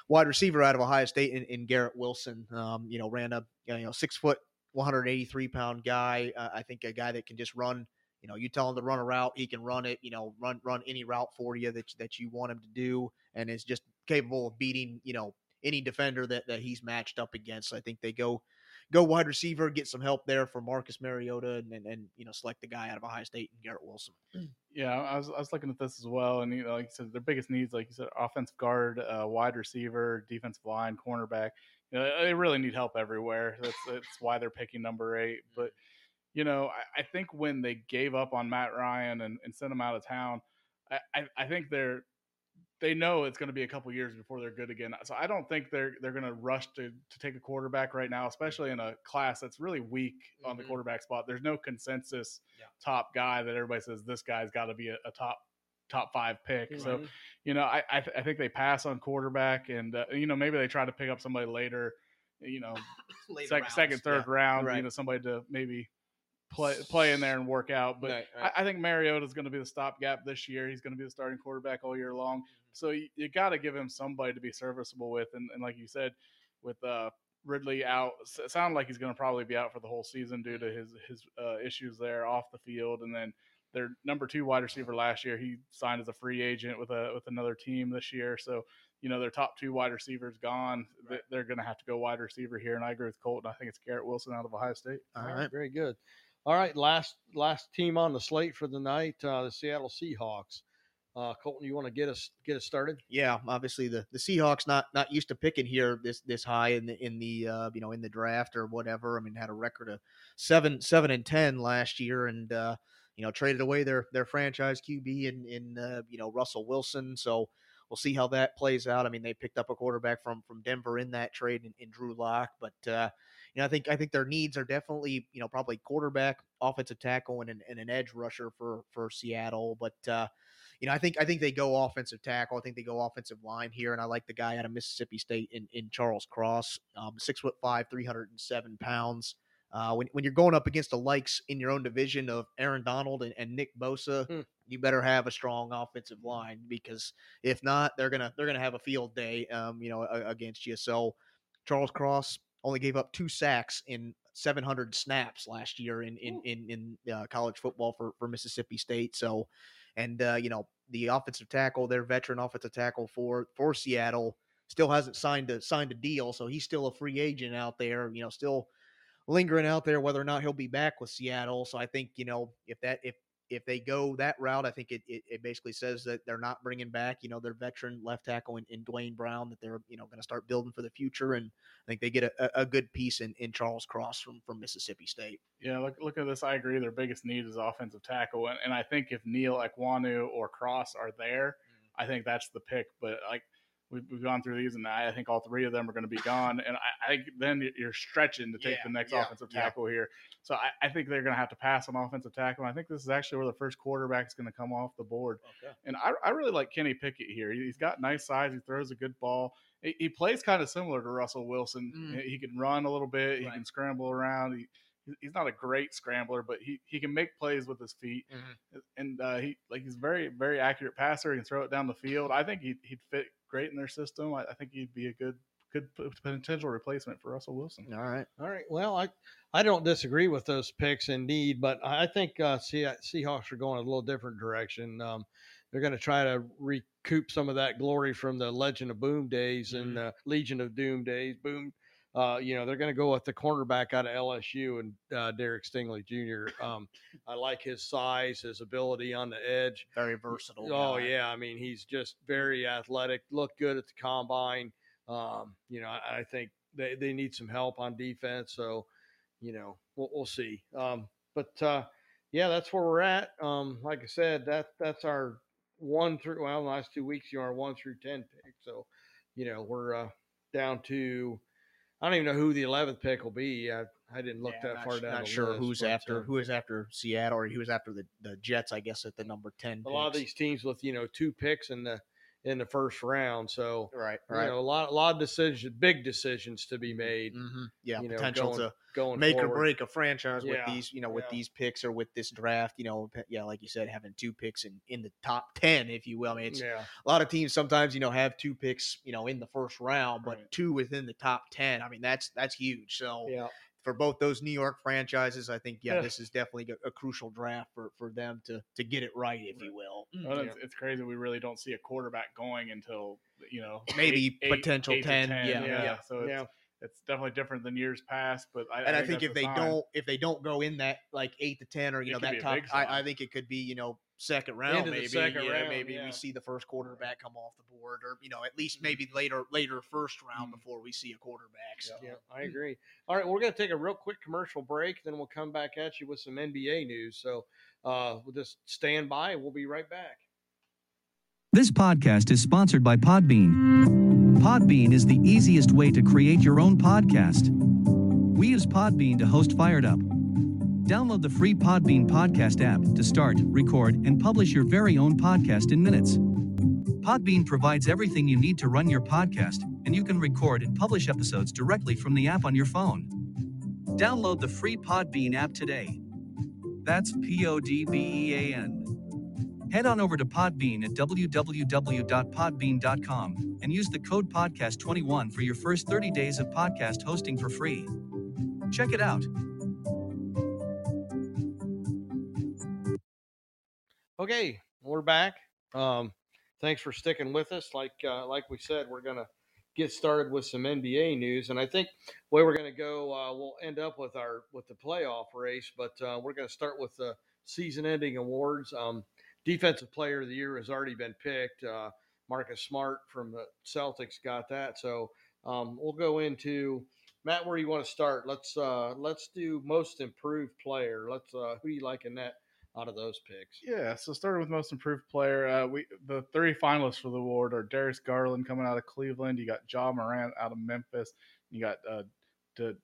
Speaker 1: wide receiver out of Ohio State in, in Garrett Wilson. Um, you know, ran a you know six foot, 183 pound guy. Uh, I think a guy that can just run. You know, you tell him to run a route, he can run it. You know, run run any route for you that that you want him to do, and is just capable of beating you know any defender that, that he's matched up against. I think they go go wide receiver, get some help there for Marcus Mariota, and, and, and you know select the guy out of Ohio State and Garrett Wilson.
Speaker 3: Yeah, I was I was looking at this as well, and you know, like you said, their biggest needs, like you said, offensive guard, uh, wide receiver, defensive line, cornerback. You know, they really need help everywhere. That's that's why they're picking number eight. But you know, I, I think when they gave up on Matt Ryan and, and sent him out of town, I, I, I think they're they know it's going to be a couple years before they're good again. So I don't think they're they're going to rush to to take a quarterback right now, especially in a class that's really weak mm-hmm. on the mm-hmm. quarterback spot. There's no consensus yeah. top guy that everybody says this guy's got to be a, a, top top five pick. Mm-hmm. So you know I I, th- I, think they pass on quarterback, and uh, you know maybe they try to pick up somebody later. You know, sec- second, third yeah. round. Right. You know, somebody to maybe play play in there and work out. But right, right. I, I, think Mariota is going to be the stopgap this year. He's going to be the starting quarterback all year long. So you, you got to give him somebody to be serviceable with. And, and like you said, with uh, Ridley out, it sounded like he's going to probably be out for the whole season due to his his uh, issues there off the field. And then their number two wide receiver last year, he signed as a free agent with a with another team this year. So you know their top two wide receivers gone. Right. They're going to have to go wide receiver here. And I agree with Colton. I think it's Garrett Wilson out of Ohio State.
Speaker 2: All right, very good. All right, last last team on the slate for the night, uh, the Seattle Seahawks. Uh, Colton, you want to get us get us started?
Speaker 1: Yeah, obviously the, the Seahawks not not used to picking here this this high in the in the uh, you know in the draft or whatever. I mean, had a record of seven seven and ten last year, and uh, you know traded away their their franchise QB in uh, you know Russell Wilson. So we'll see how that plays out. I mean, they picked up a quarterback from from Denver in that trade in, in Drew Lock, but uh, you know I think I think their needs are definitely you know probably quarterback, offensive tackle, and an, and an edge rusher for for Seattle, but. Uh, you know, I think I think they go offensive tackle. I think they go offensive line here, and I like the guy out of Mississippi State in, in Charles Cross, um, six foot five, three hundred and seven pounds. Uh, when, when you're going up against the likes in your own division of Aaron Donald and, and Nick Bosa, hmm. you better have a strong offensive line because if not, they're gonna they're gonna have a field day, um, you know, against you. So Charles Cross only gave up two sacks in 700 snaps last year in in in, in uh, college football for for Mississippi State. So and uh, you know, the offensive tackle, their veteran offensive tackle for for Seattle, still hasn't signed a signed a deal, so he's still a free agent out there. You know, still lingering out there whether or not he'll be back with Seattle. So I think you know if that if if they go that route, I think it, it, it, basically says that they're not bringing back, you know, their veteran left tackle in, in Duane Brown, that they're, you know, going to start building for the future. And I think they get a, a good piece in, in Charles Cross from, from Mississippi State.
Speaker 3: Yeah, look, look at this. I agree. Their biggest need is offensive tackle. And, and I think if Neal Ekwonu or Cross are there, mm-hmm. I think that's the pick. But like, we've, we've gone through these, and I think all three of them are going to be gone. And I, I then you're stretching to take yeah, the next yeah, offensive tackle yeah. here. So I, I, think they're going to have to pass on offensive tackle. And I think this is actually where the first quarterback is going to come off the board. Okay. And I, I really like Kenny Pickett here. He's got nice size. He throws a good ball. He, he plays kind of similar to Russell Wilson. Mm. He can run a little bit. He right. can scramble around. He, he's not a great scrambler, but he, he can make plays with his feet, mm-hmm. and uh, he like he's very very accurate passer. He can throw it down the field. I think he'd, he'd fit great in their system. I, I think he'd be a good good potential replacement for Russell Wilson.
Speaker 1: All right,
Speaker 2: all right. Well, I I don't disagree with those picks indeed, but I think uh, Seahawks are going a little different direction. Um, they're going to try to recoup some of that glory from the Legion of Boom days mm-hmm. and uh, Legion of Doom days. Boom uh, you know, they're going to go with the cornerback out of LSU and uh, Derek Stingley Jr. Um, I like his size, his ability on the edge.
Speaker 1: Very versatile.
Speaker 2: Oh, guy. yeah. I mean, he's just very athletic, looked good at the combine. Um, you know, I, I, think they they need some help on defense. So, you know, we'll, we'll see. Um, but uh, yeah, that's where we're at. Um, like I said, that that's our one through well, the last two weeks you are one through ten pick. So, you know, we're uh, down to I don't even know who the eleventh pick will be. I, I didn't look
Speaker 1: Yeah,
Speaker 2: that far
Speaker 1: su-
Speaker 2: down.
Speaker 1: Not sure
Speaker 2: list,
Speaker 1: who's after
Speaker 2: uh,
Speaker 1: who is after Seattle or who is after the, the Jets. I guess at the number ten.
Speaker 2: a lot of these teams with you know two picks in the in the first round. So
Speaker 1: right,
Speaker 2: you
Speaker 1: right.
Speaker 2: know a lot a lot of decisions, big decisions to be made
Speaker 1: hmm Yeah,
Speaker 2: you know,
Speaker 1: potential
Speaker 2: going
Speaker 1: to
Speaker 2: going
Speaker 1: make or break a franchise with these, you know, with
Speaker 2: yeah.
Speaker 1: these picks or with this draft. You know, yeah, like you said, having two picks in in the top ten, if you will. I mean, it's
Speaker 2: Yeah,
Speaker 1: a lot of teams sometimes you know have two picks, you know, in the first round, but
Speaker 3: Right.
Speaker 1: two within the top ten. I mean, that's that's huge. So
Speaker 2: yeah,
Speaker 1: for both those New York franchises, I think yeah,
Speaker 2: Yeah.
Speaker 1: this is definitely a, a crucial draft for for them to to get it right, if you will.
Speaker 3: Well,
Speaker 2: Yeah.
Speaker 3: it's, it's crazy. We really don't see a quarterback going until you know
Speaker 1: Maybe
Speaker 3: eight-
Speaker 1: potential
Speaker 3: eight to
Speaker 1: 10, yeah,
Speaker 3: yeah.
Speaker 2: yeah,
Speaker 3: So it's, definitely different than years past. But I,
Speaker 1: and I think
Speaker 3: that's
Speaker 1: if
Speaker 3: a
Speaker 1: they
Speaker 3: sign.
Speaker 1: don't if they don't go in that like eight to ten or you
Speaker 3: It
Speaker 1: know that
Speaker 3: a
Speaker 1: top, I, I think it could be you know second round maybe
Speaker 2: second
Speaker 1: yeah,
Speaker 2: round,
Speaker 1: maybe
Speaker 2: yeah.
Speaker 1: we see the first quarterback come off the board or you know at least
Speaker 2: Mhm.
Speaker 1: maybe later later first round
Speaker 3: Mhm.
Speaker 1: before we see a quarterback. So.
Speaker 2: yeah, I agree. All right, we're going to take a real quick commercial break, then we'll come back at you with some NBA news. So uh, we'll just stand by. We'll be right back.
Speaker 4: This podcast is sponsored by Podbean. Podbean is the easiest way to create your own podcast. We use Podbean to host Fired Up. Download the free Podbean podcast app to start, record, and publish your very own podcast in minutes. Podbean provides everything you need to run your podcast, and you can record and publish episodes directly from the app on your phone. Download the free Podbean app today. That's P O D B E A N. Head on over to Podbean at www.podbean.com and use the code podcast21 for your first 30 days of podcast hosting for free. Check it out.
Speaker 2: Okay, we're back. Um, thanks for sticking with us. Like uh, like we said, we're gonna get started with some NBA news, and I think where we're gonna go, uh, we'll end up with our with the playoff race, but uh, we're gonna start with the season-ending awards. Um, Defensive Player of the Year has already been picked. Uh, Marcus Smart from the Celtics got that, so um, we'll go into. Matt, where do you want to start? Let's uh, let's do most improved player. Let's uh, who do you like in that out of those picks?
Speaker 3: Yeah, so starting with most improved player, uh, we the three finalists for the award are Darius Garland coming out of Cleveland. You got Ja Morant out of Memphis. You got uh, De,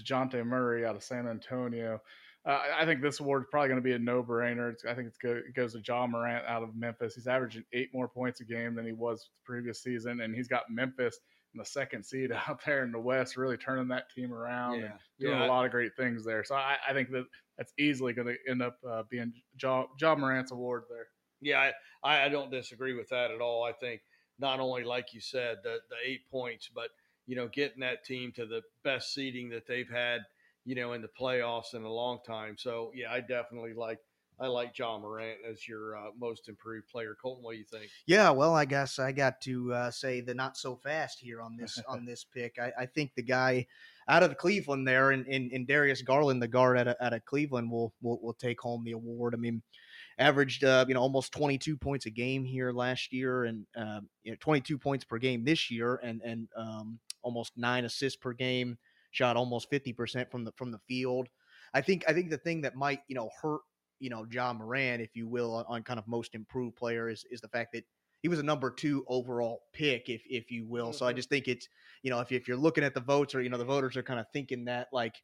Speaker 3: Dejounte Murray out of San Antonio. Uh, I- think this award is probably going to be a no-brainer. It's, I think it's go, it goes to Ja Morant out of Memphis. He's averaging eight more points a game than he was the previous season, and he's got Memphis in the second seed out there in the West, really turning that team around and doing
Speaker 2: yeah.
Speaker 3: a lot of great things there. So I, I think that that's easily going to end up uh, being Ja, ja Morant's award there.
Speaker 2: Yeah, I, I don't disagree with that at all. I think not only like you said the the eight points, but you know getting that team to the best seeding that they've had, you know, in the playoffs in a long time. So yeah, I definitely like I like Ja Morant as your uh, most improved player. Colton, what do you think?
Speaker 1: Yeah, well, I guess I got to uh, say the not so fast here on this on this pick. I, I think the guy out of the Cleveland there, in, in, in Darius Garland, the guard out of, out of Cleveland, will, will will take home the award. I mean, averaged uh, you know almost 22 points a game here last year, and uh, you know 22 points per game this year, and and um, almost nine assists per game. Shot almost 50 percent from the from the field. I think I think the thing that might you know hurt you know Ja Morant, if you will, on, on kind of most improved player is is the fact that he was a number two overall pick, if if you will. So I
Speaker 2: Mhm.
Speaker 1: just think it's you know if if you're looking at the votes or you know the voters are kind of thinking that like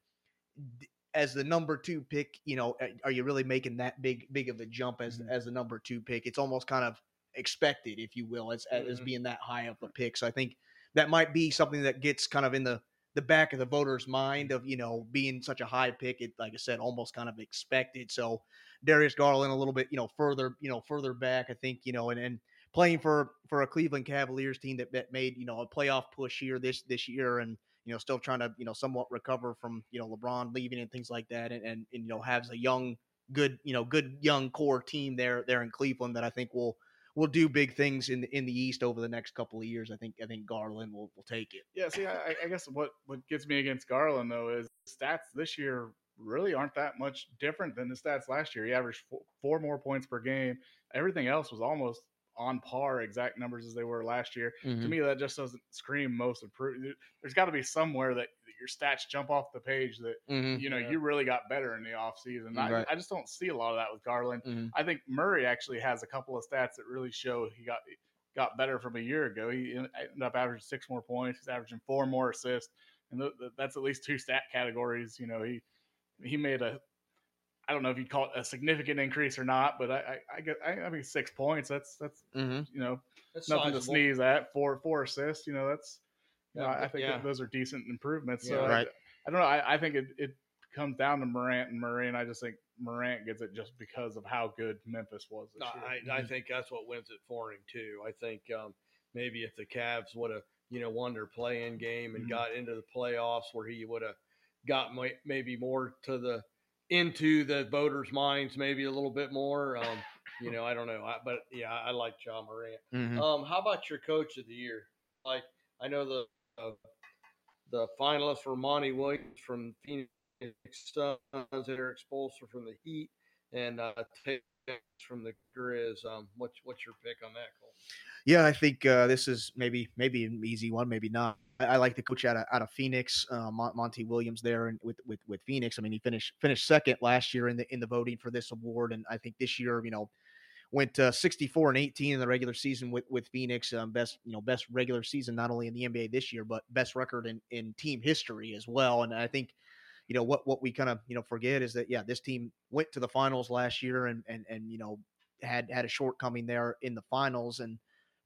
Speaker 1: d- as the number two pick, you know, are you really making that big big of a jump as
Speaker 3: Mhm.
Speaker 1: as the number two pick? It's almost kind of expected, if you will, as as
Speaker 2: Mhm.
Speaker 1: being that high of a pick. So I think that might be something that gets kind of in the the back of the voters' mind of you know being such a high pick. It like I said, almost kind of expected. So Darius Garland a little bit you know further you know further back. I think you know and and playing for for a Cleveland Cavaliers team that, that made you know a playoff push here this this year and you know still trying to you know somewhat recover from you know LeBron leaving and things like that and and, and you know has a young good you know good young core team there there in Cleveland that I think will will do big things in the, in the East over the next couple of years. I think I think Garland will, will take it.
Speaker 3: Yeah, see, I, I guess what what gets me against Garland though is stats this year really aren't that much different than the stats last year. He averaged four, four more points per game. Everything else was almost on par exact numbers as they were last year. To
Speaker 2: Mhm.
Speaker 3: me, that just doesn't scream most improved. There's got to be somewhere that your stats jump off the page that
Speaker 2: Mhm.
Speaker 3: you know
Speaker 2: Yeah.
Speaker 3: you really got better in the offseason. I,
Speaker 1: Right.
Speaker 3: I just don't see a lot of that with Garland.
Speaker 2: Mhm.
Speaker 3: I think Murray actually has a couple of stats that really show he got got better from a year ago. He ended up averaging six more points. He's averaging four more assists, and th- th- that's at least two stat categories. You know, he he made a I don't know if you'd call it a significant increase or not, but I I, I get I, I mean six points. That's that's
Speaker 2: Mhm.
Speaker 3: you know
Speaker 2: That's
Speaker 3: nothing to sneeze at. Four four assists. You know that's you know,
Speaker 2: Yeah,
Speaker 3: I think
Speaker 2: yeah.
Speaker 3: those are decent improvements.
Speaker 2: Yeah.
Speaker 3: so I-
Speaker 1: Right.
Speaker 3: I, don't know. I, I think it, it comes down to Morant and Murray, and I just think Morant gets it just because of how good Memphis was this
Speaker 2: No,
Speaker 3: year.
Speaker 2: I, I think that's what wins it for him too. I think um, maybe if the Cavs would have, you know, won their play-in game and
Speaker 3: Mhm.
Speaker 2: got into the playoffs, where he would have got may, maybe more to the into the voters' minds, maybe a little bit more. Um, you know, I don't know, I, but yeah, I like Ja Morant.
Speaker 1: Mhm.
Speaker 2: Um, how about your coach of the year? Like, I know the uh, the finalists for Monty Williams from Phoenix Suns, Erik Spoelstra from the Heat, and uh, Taylor from the Grizz. Um, what's what's your pick on that, Cole?
Speaker 1: Yeah, I think uh, this is maybe maybe an easy one, maybe not. I, like the coach out of out of Phoenix, uh, Mon- Monty Williams there, and with, with with Phoenix. I mean, he finished finished second last year in the in the voting for this award, and I think this year, you know, went uh, 64 and 18 in the regular season with with Phoenix. Um, best you know best regular season not only in the NBA this year, but best record in in team history as well. And I think you know what what we kind of you know forget is that yeah, this team went to the finals last year and and and you know had had a shortcoming there in the finals and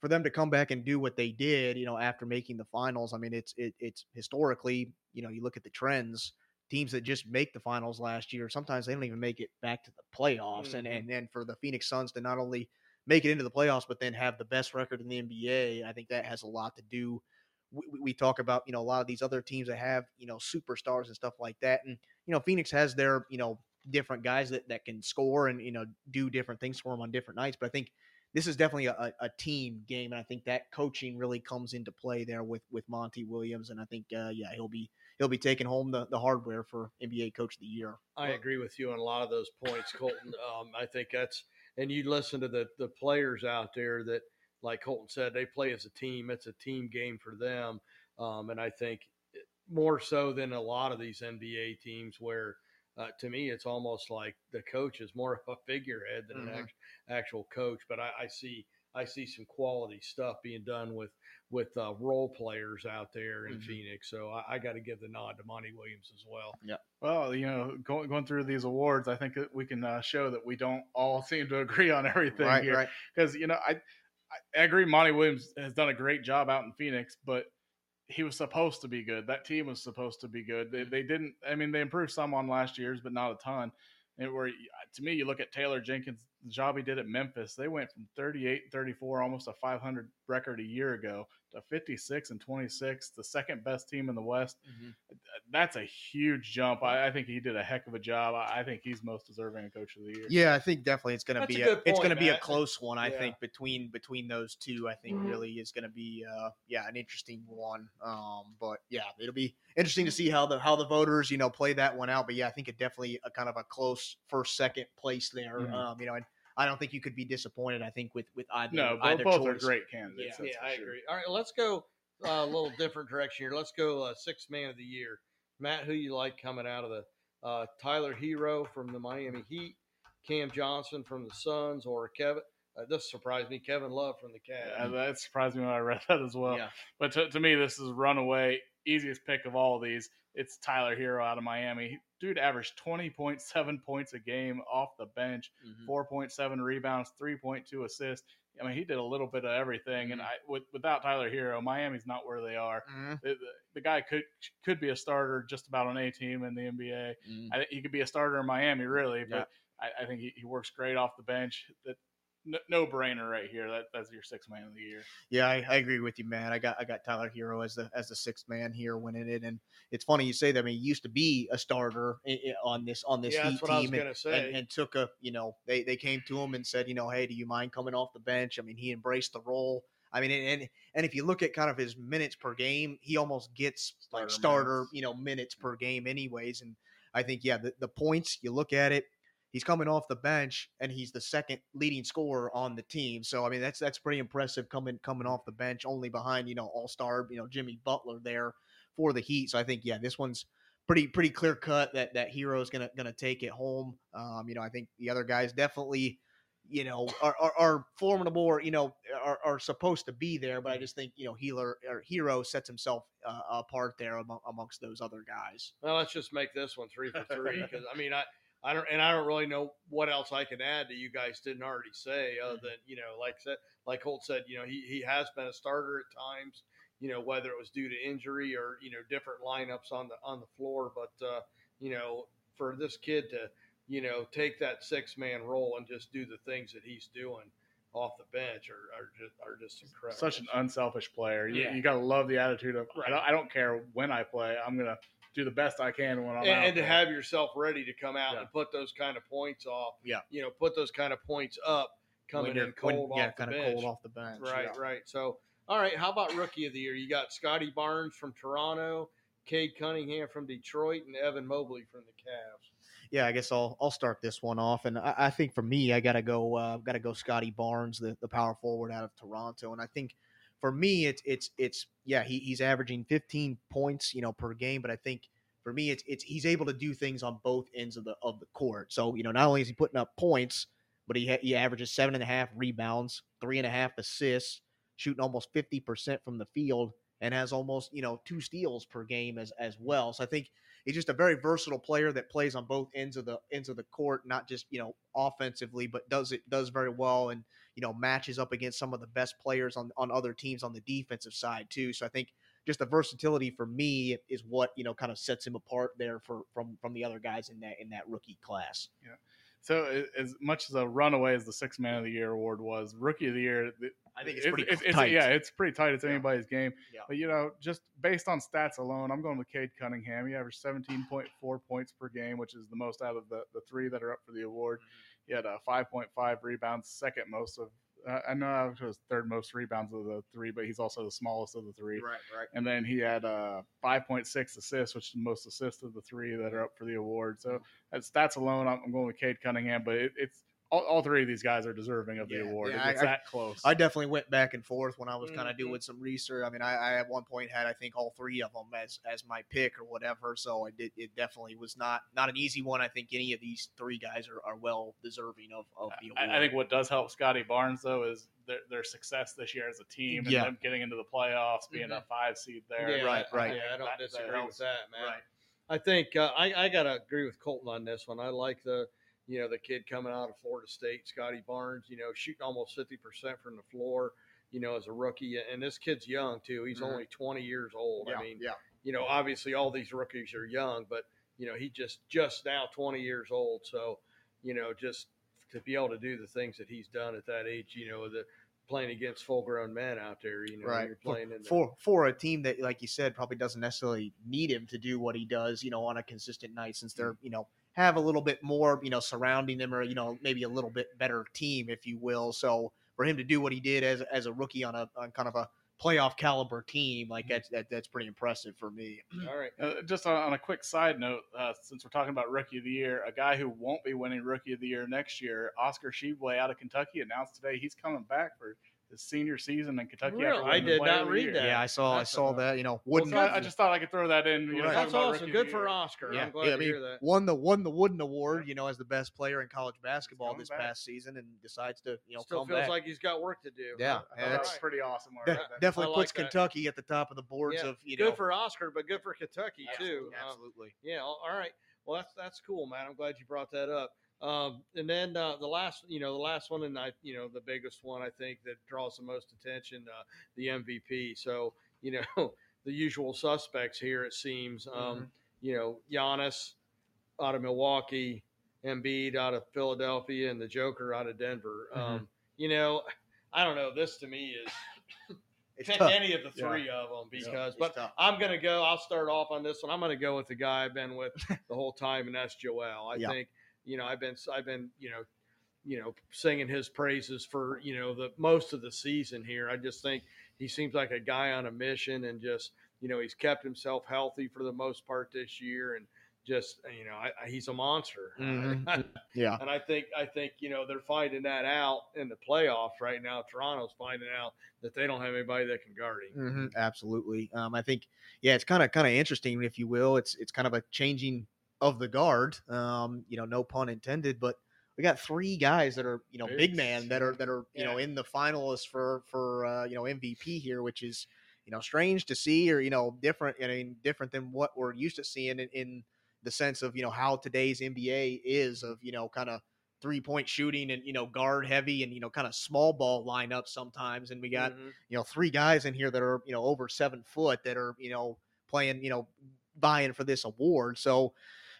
Speaker 1: for them to come back and do what they did, you know, after making the finals, I mean, it's it, it's historically, you know, you look at the trends. Teams that just make the finals last year, sometimes they don't even make it back to the playoffs. And
Speaker 2: Mhm.
Speaker 1: and and for the Phoenix Suns to not only make it into the playoffs, but then have the best record in the NBA, I think that has a lot to do. We, we- talk about you know a lot of these other teams that have you know superstars and stuff like that, and you know Phoenix has their you know different guys that that can score and you know do different things for them on different nights. But I think this is definitely a, a- a team game, and I think that coaching really comes into play there with with Monty Williams, and I think uh, yeah he'll be he'll be taking home the, the hardware for NBA Coach of the Year.
Speaker 2: I agree with you on a lot of those points, Colton. Um, I think that's and you listen to the the players out there that, like Colton said, they play as a team. It's a team game for them, um, and I think more so than a lot of these NBA teams where. Uh, to me, it's almost like the coach is more of a figurehead than
Speaker 1: Mhm.
Speaker 2: an act, actual coach. But I, I see, I see some quality stuff being done with with uh, role players out there in
Speaker 1: Mhm.
Speaker 2: Phoenix. So I, I got to give the nod to Monty Williams as well. Yeah.
Speaker 3: Well, you know, going going through these awards, I think that we can uh, show that we don't all seem to agree on everything
Speaker 1: right,
Speaker 3: here.
Speaker 1: right.
Speaker 3: Because you know, I I agree, Monty Williams has done a great job out in Phoenix, but he was supposed to be good. That team was supposed to be good. They, they didn't. I mean, they improved some on last year's, but not a ton. And where to me, you look at Taylor Jenkins, the job he did at Memphis, they went from 38 34, almost a 500 record a year ago, to 56 and 26, the second best team in the West. That's a huge jump. I, I think he did a heck of a job. I, I think he's most deserving of Coach of the Year.
Speaker 1: Yeah, I think definitely it's going to be
Speaker 2: a
Speaker 1: a,
Speaker 2: good
Speaker 1: it's going to be a close one. I
Speaker 2: Yeah.
Speaker 1: think between between those two, I think
Speaker 2: Mhm.
Speaker 1: really is going to be uh yeah an interesting one. Um, but yeah, it'll be interesting to see how the how the voters you know play that one out. But yeah, I think it definitely a kind of a close first second place there.
Speaker 3: Mhm.
Speaker 1: Um, you know, and I don't think you could be disappointed. I think with with either
Speaker 3: No, bo-
Speaker 1: either
Speaker 3: both are great candidates.
Speaker 1: Yeah.
Speaker 2: yeah, I
Speaker 3: sure.
Speaker 2: agree. All right, let's go uh, a little different direction here. Let's go uh, sixth man of the year. Matt, who you like coming out of the uh, Tyler Herro from the Miami Heat, Cam Johnson from the Suns, or Kevin? Uh, this surprised me. Kevin Love from the
Speaker 3: Yeah,
Speaker 2: Cavs.
Speaker 3: that surprised me when I read that as well.
Speaker 2: Yeah.
Speaker 3: But to, to me, this is runaway easiest pick of all of these. It's Tyler Herro out of Miami. Dude averaged 20.7 points a game off the bench,
Speaker 2: Mhm.
Speaker 3: 4.7 rebounds, 3.2 assists. I mean, he did a little bit of everything. And
Speaker 2: Mhm.
Speaker 3: I, with, without Tyler Herro, Miami's not where they are.
Speaker 1: Mhm.
Speaker 3: The, the, guy could could be a starter just about on a team in the NBA.
Speaker 2: Mhm.
Speaker 3: I think he could be a starter in Miami, really. But I, I think he, he works great off the bench. That no, no brainer right here. That that's your sixth man of the year.
Speaker 1: Yeah, I, I agree with you, man. I got I got Tyler Herro as the as the sixth man here winning it, and it's funny you say that. I mean, he used to be a starter on this on this
Speaker 2: Yeah,
Speaker 1: Heat
Speaker 2: that's what I was
Speaker 1: team, and- and, and took a you know they they came to him and said you know hey do you mind coming off the bench? I mean he embraced the role. I mean and and if you look at kind of his minutes per game, he almost gets like
Speaker 3: Starter
Speaker 1: starter
Speaker 3: minutes.
Speaker 1: you know minutes per game anyways. And I think yeah the, the points you look at it. He's coming off the bench and he's the second leading scorer on the team. So I mean that's that's pretty impressive coming coming off the bench, only behind you know All Star you know Jimmy Butler there for the Heat. So I think yeah, this one's pretty pretty clear cut that that Herro is gonna gonna take it home. Um, you know I think the other guys definitely you know are, are, are formidable or you know are, are supposed to be there, but I just think you know Healer or Herro sets himself uh, apart there among, amongst those other guys.
Speaker 2: Well, let's just make this one three for three because I mean I. I don't, and I don't really know what else I can add that you guys didn't already say, other than you know, like said, like Holt said, you know, he he has been a starter at times, you know, whether it was due to injury or you know different lineups on the on the floor, but uh, you know, for this kid to you know take that six man role and just do the things that he's doing off the bench are, are just are just incredible.
Speaker 3: Such an unselfish player. You,
Speaker 2: Yeah.
Speaker 3: you got to love the attitude of
Speaker 2: Right.
Speaker 3: I, don't, I don't care when I play. I'm gonna do the best I can when I'm
Speaker 2: and,
Speaker 3: out
Speaker 2: and to have yourself ready to come out
Speaker 3: Yeah.
Speaker 2: and put those kind of points off.
Speaker 1: Yeah.
Speaker 2: you know, put those kind of points up coming in cold
Speaker 1: when- yeah,
Speaker 2: off the
Speaker 1: kinda
Speaker 2: bench.
Speaker 1: cold off the bench.
Speaker 2: Right,
Speaker 1: yeah.
Speaker 2: right. So, all right, how about rookie of the year? You got Scottie Barnes from Toronto, Cade Cunningham from Detroit, and Evan Mobley from the Cavs.
Speaker 1: Yeah, I guess I'll I'll start this one off, and I, I think for me, I gotta go uh, gotta go Scottie Barnes, the, the power forward out of Toronto, and I think for me, it's it's it's yeah, he, he's averaging 15 points, you know, per game, but I think for me, it's it's he's able to do things on both ends of the of the court. So you know, not only is he putting up points, but he he averages seven and a half rebounds, three and a half assists, shooting almost 50 percent from the field, and has almost you know two steals per game as as well. So I think he's just a very versatile player that plays on both ends of the ends of the court, not just you know offensively, but does it does very well and you know matches up against some of the best players on on other teams on the defensive side too. So I think just the versatility for me is what you know kind of sets him apart there for from from the other guys in that in that rookie class.
Speaker 3: Yeah. So as much as a runaway as the six man of the year award was, rookie of the year,
Speaker 1: I think it's pretty
Speaker 3: it's-
Speaker 1: tight.
Speaker 3: yeah, it's pretty tight. It's
Speaker 1: Yeah.
Speaker 3: anybody's game.
Speaker 1: Yeah.
Speaker 3: But you know, just based on stats alone, I'm going with Cade Cunningham. He averaged 17.4 points per game, which is the most out of the, the three that are up for the award.
Speaker 1: Mm-hmm.
Speaker 3: He had uh, 5.5 rebounds, second most of. Uh, I know it was third most rebounds of the three, but he's also the smallest of the three.
Speaker 1: Right, right.
Speaker 3: And then he had uh, 5.6 assists, which is the most assists of the three that are up for the award. So
Speaker 1: Mm-hmm.
Speaker 3: at stats alone, I'm, I'm going with Cade Cunningham, but it, it's all, all three of these guys are deserving of the
Speaker 1: Yeah,
Speaker 3: award.
Speaker 1: yeah,
Speaker 3: it's
Speaker 1: I-
Speaker 3: that close.
Speaker 1: I definitely went back and forth when I was kind of
Speaker 2: Mhm.
Speaker 1: doing some research. I mean, I, I at one point had I think all three of them as as my pick or whatever. So I did. It definitely was not not an easy one. I think any of these three guys are, are well deserving of, of the award.
Speaker 3: I, I think what does help Scottie Barnes though is their, their success this year as a team and
Speaker 1: Yeah.
Speaker 3: them getting into the playoffs, being a
Speaker 2: Mhm.
Speaker 3: five seed there.
Speaker 2: Yeah,
Speaker 1: right, right.
Speaker 2: Yeah, I don't
Speaker 3: That- that
Speaker 2: disagree with that, man.
Speaker 1: Right.
Speaker 2: I think uh, I, I got to agree with Colton on this one. I like the, you know, the kid coming out of Florida State, Scottie Barnes, you know, shooting almost 50% from the floor, you know, as a rookie. And this kid's young, too. He's
Speaker 1: Mhm.
Speaker 2: only 20 years old.
Speaker 1: yeah,
Speaker 2: I mean,
Speaker 1: yeah,
Speaker 2: you know, obviously all these rookies are young, but, you know, he just, just now 20 years old. So, you know, just to be able to do the things that he's done at that age, you know, the playing against full grown men out there, you know,
Speaker 1: right.
Speaker 2: you're
Speaker 1: For,
Speaker 2: playing in the,
Speaker 1: for for a team that, like you said, probably doesn't necessarily need him to do what he does, you know, on a consistent night, since they're you know have a little bit more, you know, surrounding them, or you know, maybe a little bit better team, if you will. So for him to do what he did as as a rookie on a on kind of a playoff caliber team, like that's that, that's pretty impressive for me.
Speaker 2: all right.
Speaker 3: Uh, just on, on a quick side note, uh, since we're talking about Rookie of the Year, a guy who won't be winning Rookie of the Year next year, Oscar Tshiebwe out of Kentucky, announced today he's coming back for his senior season in Kentucky. after
Speaker 2: Really? I did not read
Speaker 3: Year.
Speaker 2: that.
Speaker 1: Yeah, I saw I saw
Speaker 2: a-
Speaker 1: that. You know,
Speaker 3: Well,
Speaker 1: wouldn't
Speaker 3: I, I just thought I could throw that in. You know,
Speaker 1: Right.
Speaker 3: talking
Speaker 2: That's awesome. Good for Oscar.
Speaker 1: Yeah,
Speaker 2: I'm glad
Speaker 1: yeah,
Speaker 2: to
Speaker 1: I mean,
Speaker 2: hear that.
Speaker 1: won the won the Wooden Award, you know, as the best player in college basketball this
Speaker 3: back.
Speaker 1: past season, and decides to you know
Speaker 2: Still
Speaker 1: come
Speaker 2: feels
Speaker 1: back.
Speaker 2: like he's got work to do.
Speaker 1: Yeah, yeah,
Speaker 3: That's
Speaker 2: right.
Speaker 3: pretty awesome. Mark.
Speaker 1: De- definitely
Speaker 2: like
Speaker 1: puts
Speaker 2: that.
Speaker 1: Kentucky at the top of the boards
Speaker 2: Yeah,
Speaker 1: of you know.
Speaker 2: good for Oscar, but good for Kentucky too.
Speaker 1: absolutely,
Speaker 2: Um, yeah. All all right. Well, that's that's cool, man. I'm glad you brought that up. Um, and then uh, the last, you know, the last one, and I, you know, the biggest one I think that draws the most attention, uh, the MVP. So, you know, the usual suspects here. It seems, um,
Speaker 1: Mm-hmm.
Speaker 2: you know, Giannis out of Milwaukee, Embiid out of Philadelphia, and the Joker out of Denver.
Speaker 1: Mm-hmm.
Speaker 2: Um, you know, I don't know. This to me is pick
Speaker 1: tough.
Speaker 2: any of the
Speaker 3: Yeah.
Speaker 2: three of them because,
Speaker 1: it's
Speaker 2: but
Speaker 1: tough.
Speaker 2: I'm gonna go. I'll start off on this one. I'm gonna go with the guy I've been with the whole time, and that's Joel. I
Speaker 1: Yeah.
Speaker 2: think you know I've been I've been you know you know singing his praises for you know the most of the season here. I just think he seems like a guy on a mission, and just you know he's kept himself healthy for the most part this year, and just you know, I, I, he's a monster.
Speaker 1: Mhm. Yeah.
Speaker 2: and I think I think you know they're finding that out in the playoffs right now. Toronto's finding out that they don't have anybody that can guard him.
Speaker 1: hmm absolutely. Um, I think, yeah, it's kind of kind of interesting, if you will. It's it's kind of a changing of the guard. Um, you know, no pun intended, but we got three guys that are you know big man that are that are you know in the finalists for for uh, you know MVP here, which is you know strange to see or you know different. I mean, different than what we're used to seeing in, in the sense of you know how today's NBA is of you know kind of three point shooting and you know guard heavy and you know kind of small ball lineup sometimes, and we got
Speaker 2: Mhm.
Speaker 1: you know three guys in here that are you know over seven foot that are you know playing you know vying for this award. So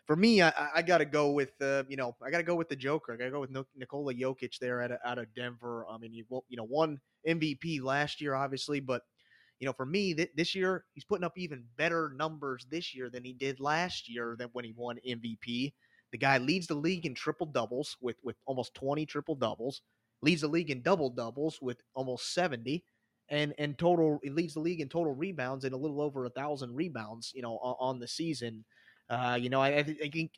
Speaker 1: for me, I, I- got to go with uh, you know I got to go with the Joker. I got to go with Nikola Jokic there out of, out of Denver. I mean, you you know won MVP last year, obviously, but you know for me th- this year he's putting up even better numbers this year than he did last year than when he won MVP. The guy leads the league in triple doubles with with almost 20 triple doubles. Leads the league in double doubles with almost 70 and and total it leads the league in total rebounds and a little over a thousand rebounds you know on, on the season uh you know I, I I think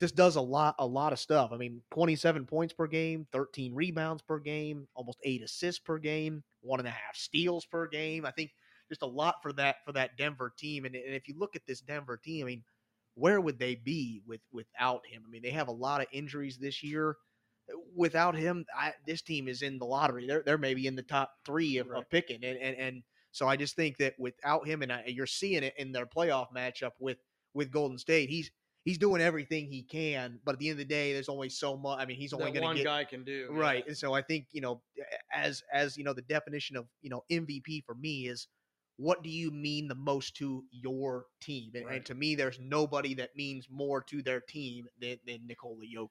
Speaker 1: this does a lot a lot of stuff. I mean 27 points per game 13 rebounds per game almost eight assists per game one and a half steals per game. I think just a lot for that for that denver team. And, and if you look at this denver team i mean where would they be with without him? I mean they have a lot of injuries this year. Without him, I, this team is in the lottery. They're they're maybe in the top three of,
Speaker 2: Right.
Speaker 1: of picking, and, and and so I just think that without him, and I, you're seeing it in their playoff matchup with with Golden State. He's he's doing everything he can, but at the end of the day, there's only so much. I mean, he's only going
Speaker 2: one
Speaker 1: to get
Speaker 2: guy can do. yeah.
Speaker 1: right. And so I think you know, as as you know, the definition of you know MVP for me is what do you mean the most to your team? And, and to me, there's nobody that means more to their team than, than Nikola Jokic.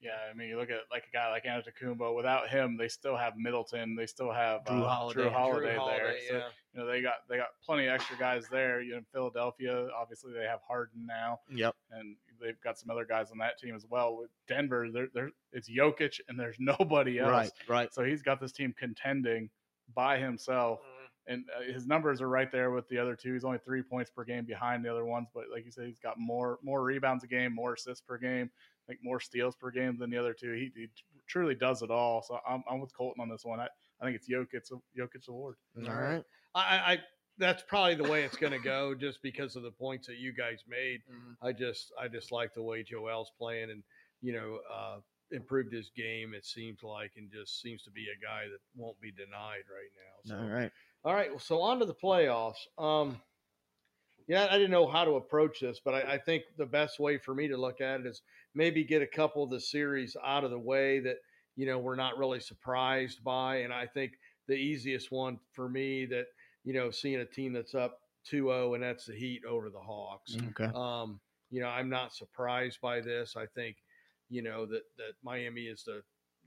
Speaker 3: Yeah, I mean, you look at like a guy like Antetokounmpo. Without him, they still have Middleton. They still have
Speaker 1: Jrue
Speaker 3: uh,
Speaker 1: Holiday.
Speaker 3: Jrue
Speaker 1: Jrue
Speaker 3: Holiday
Speaker 2: Jrue
Speaker 3: there.
Speaker 2: Holiday,
Speaker 3: So
Speaker 2: yeah.
Speaker 3: you know they got they got plenty of extra guys there. You know, in Philadelphia, obviously they have Harden now,
Speaker 1: Yep.
Speaker 3: and they've got some other guys on that team as well. With Denver, there there it's Jokic and there's nobody else.
Speaker 1: Right. Right.
Speaker 3: So he's got this team contending by himself,
Speaker 2: Mhm.
Speaker 3: And uh, his numbers are right there with the other two. He's only three points per game behind the other ones, but like you said, he's got more more rebounds a game, more assists per game, I think more steals per game than the other two. He, he truly does it all. So I'm, I'm with Colton on this one. I, I think it's Jokic's Jokic's award.
Speaker 1: All
Speaker 2: All
Speaker 1: right.
Speaker 2: right. I, I I- that's probably the way it's going to go, just because of the points that you guys made. I just I just like the way Joel's playing, and you know, uh, improved his game. It seems like, and just seems to be a guy that won't be denied right now. So.
Speaker 1: All right.
Speaker 2: All right. well, So on to the playoffs. Um, yeah, I didn't know how to approach this, but I, I think the best way for me to look at it is maybe get a couple of the series out of the way that you know we're not really surprised by, and I think the easiest one for me that you know seeing a team that's up 2-0 and that's the Heat over the Hawks.
Speaker 1: Okay.
Speaker 2: Um, you know, I'm not surprised by this. I think, you know, that that Miami is the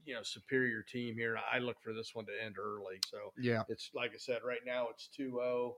Speaker 2: you know superior team here. I look for this one to end early. So
Speaker 1: Yeah.
Speaker 2: it's like I said, right now it's 2-0.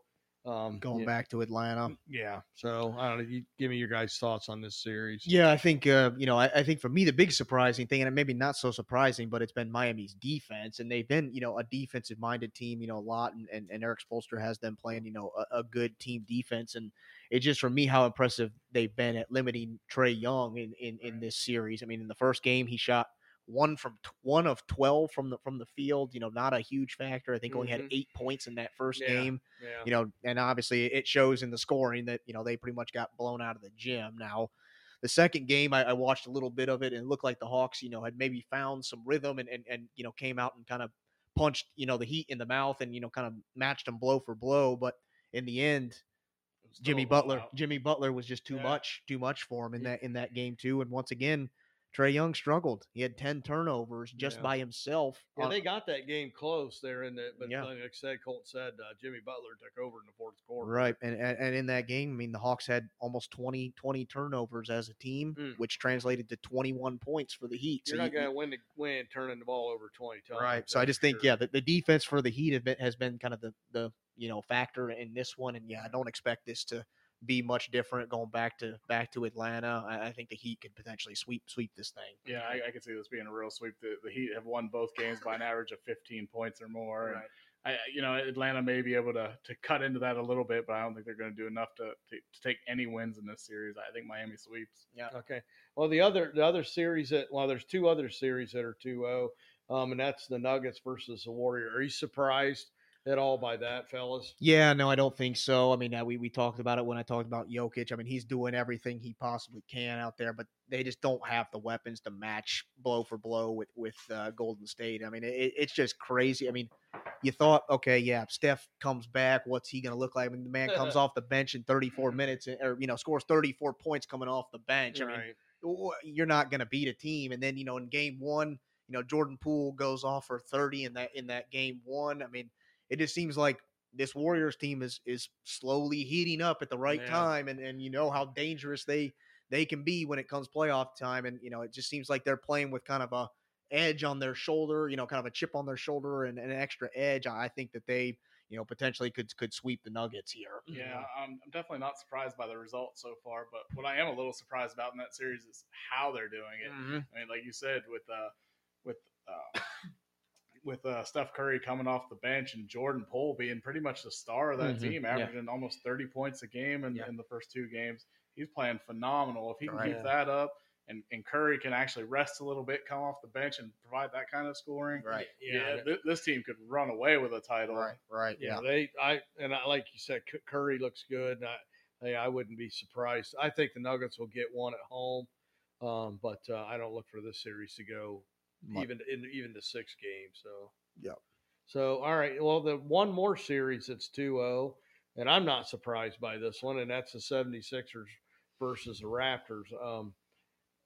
Speaker 2: Um,
Speaker 1: Going back to Atlanta.
Speaker 2: Yeah. So I don't know. You give me your guys' thoughts on this series.
Speaker 1: Yeah, I think uh, you know, I, I think for me the big surprising thing, and maybe not so surprising, but it's been Miami's defense, and they've been you know a defensive minded team, you know, a lot, and, and, and Erik Spoelstra has them playing you know a, a good team defense, and it's just for me how impressive they've been at limiting Trae Young in in, in this series. I mean, in the first game he shot one from t- one of twelve from the from the field, you know, not a huge factor. I think only had
Speaker 2: Mhm.
Speaker 1: eight points in that first
Speaker 2: Yeah.
Speaker 1: game
Speaker 2: Yeah.
Speaker 1: you know, and obviously it shows in the scoring that you know they pretty much got blown out of the gym. Now, the second game I, I watched a little bit of it and it looked like the Hawks, you know, had maybe found some rhythm and and, and you know came out and kind of punched you know the Heat in the mouth and you know kind of matched them blow for blow, but in the end.
Speaker 3: It was still
Speaker 1: Jimmy Butler,
Speaker 3: blowout.
Speaker 1: Jimmy Butler was just too
Speaker 2: Yeah.
Speaker 1: much, too much for him in that in that game too. And once again, Trae Young struggled. He had ten turnovers just
Speaker 2: Yeah.
Speaker 1: by himself.
Speaker 2: Yeah,
Speaker 1: on-
Speaker 2: they got that game close there in the, but
Speaker 1: Yeah.
Speaker 2: like I said, Colt said uh, Jimmy Butler took over in the fourth quarter.
Speaker 1: Right. And, and and in that game, I mean, the Hawks had almost 20, 20 turnovers as a team,
Speaker 2: Mm.
Speaker 1: which translated to 21 points for the Heat.
Speaker 2: You're
Speaker 1: So
Speaker 2: not
Speaker 1: you-
Speaker 2: going to win the win turning the ball over 20 times.
Speaker 1: right. So I just think, yeah, the, the defense for the Heat have been, has been kind of the, the, you know, factor in this one. And yeah, I don't expect this to be much different going back to back to Atlanta. I, I think the Heat could potentially sweep sweep this thing.
Speaker 3: Yeah, I, I could see this being a real sweep. The, the Heat have won both games by an average of 15 points or more. And,
Speaker 2: Right.
Speaker 3: I, you know, Atlanta may be able to to cut into that a little bit, but I don't think they're going to do enough to, to to take any wins in this series. I think Miami sweeps. Yeah.
Speaker 2: Okay. Well, the other the other series that well, there's two other series that are 2-0, um, and that's the Nuggets versus the Warrior. Are you surprised at all by that, fellas?
Speaker 1: Yeah, no, I don't think so. I mean, we we talked about it when I talked about Jokic. I mean, he's doing everything he possibly can out there, but they just don't have the weapons to match blow for blow with with uh, Golden State. I mean, it, it's just crazy. I mean, you thought, okay, yeah, Steph comes back, what's he going to look like? I mean, the man comes off the bench in 34 minutes, or you know, scores 34 points coming off the bench. I mean,
Speaker 2: Right.
Speaker 1: w- you're not going to beat a team. And then you know, in game one, you know, Jordan Poole goes off for 30 in that in that game one. I mean, it just seems like this Warriors team is is slowly heating up at the right
Speaker 2: Yeah.
Speaker 1: time, and and you know how dangerous they they can be when it comes playoff time. And you know, it just seems like they're playing with kind of a edge on their shoulder, you know, kind of a chip on their shoulder and, and an extra edge. I I think that they, you know, potentially could could sweep the Nuggets here.
Speaker 3: Yeah, I'm, I'm definitely not surprised by the results so far, but what I am a little surprised about in that series is how they're doing it.
Speaker 1: Mhm.
Speaker 3: I mean, like you said, with uh, with uh, with uh, Steph Curry coming off the bench and Jordan Poole being pretty much the star of that
Speaker 1: Mhm,
Speaker 3: team,
Speaker 1: yeah.
Speaker 3: averaging almost 30 points a game in,
Speaker 1: Yeah.
Speaker 3: in the first two games. He's playing phenomenal. If he can
Speaker 1: Right.
Speaker 3: keep that up and, and Curry can actually rest a little bit, come off the bench and provide that kind of scoring,
Speaker 1: Right.
Speaker 3: yeah,
Speaker 2: Yeah.
Speaker 3: thi- this team could run away with a title.
Speaker 1: Right. Right.
Speaker 2: Yeah,
Speaker 1: Yeah.
Speaker 2: they I and I like you said, C- Curry looks good. I, hey, I wouldn't be surprised. I think the Nuggets will get one at home, um, but uh, I don't look for this series to go Even in even the six games. So
Speaker 1: yeah.
Speaker 2: So all right, well the one more series that's 2-0, and I'm not surprised by this one, and that's the 76ers versus the Raptors. Um,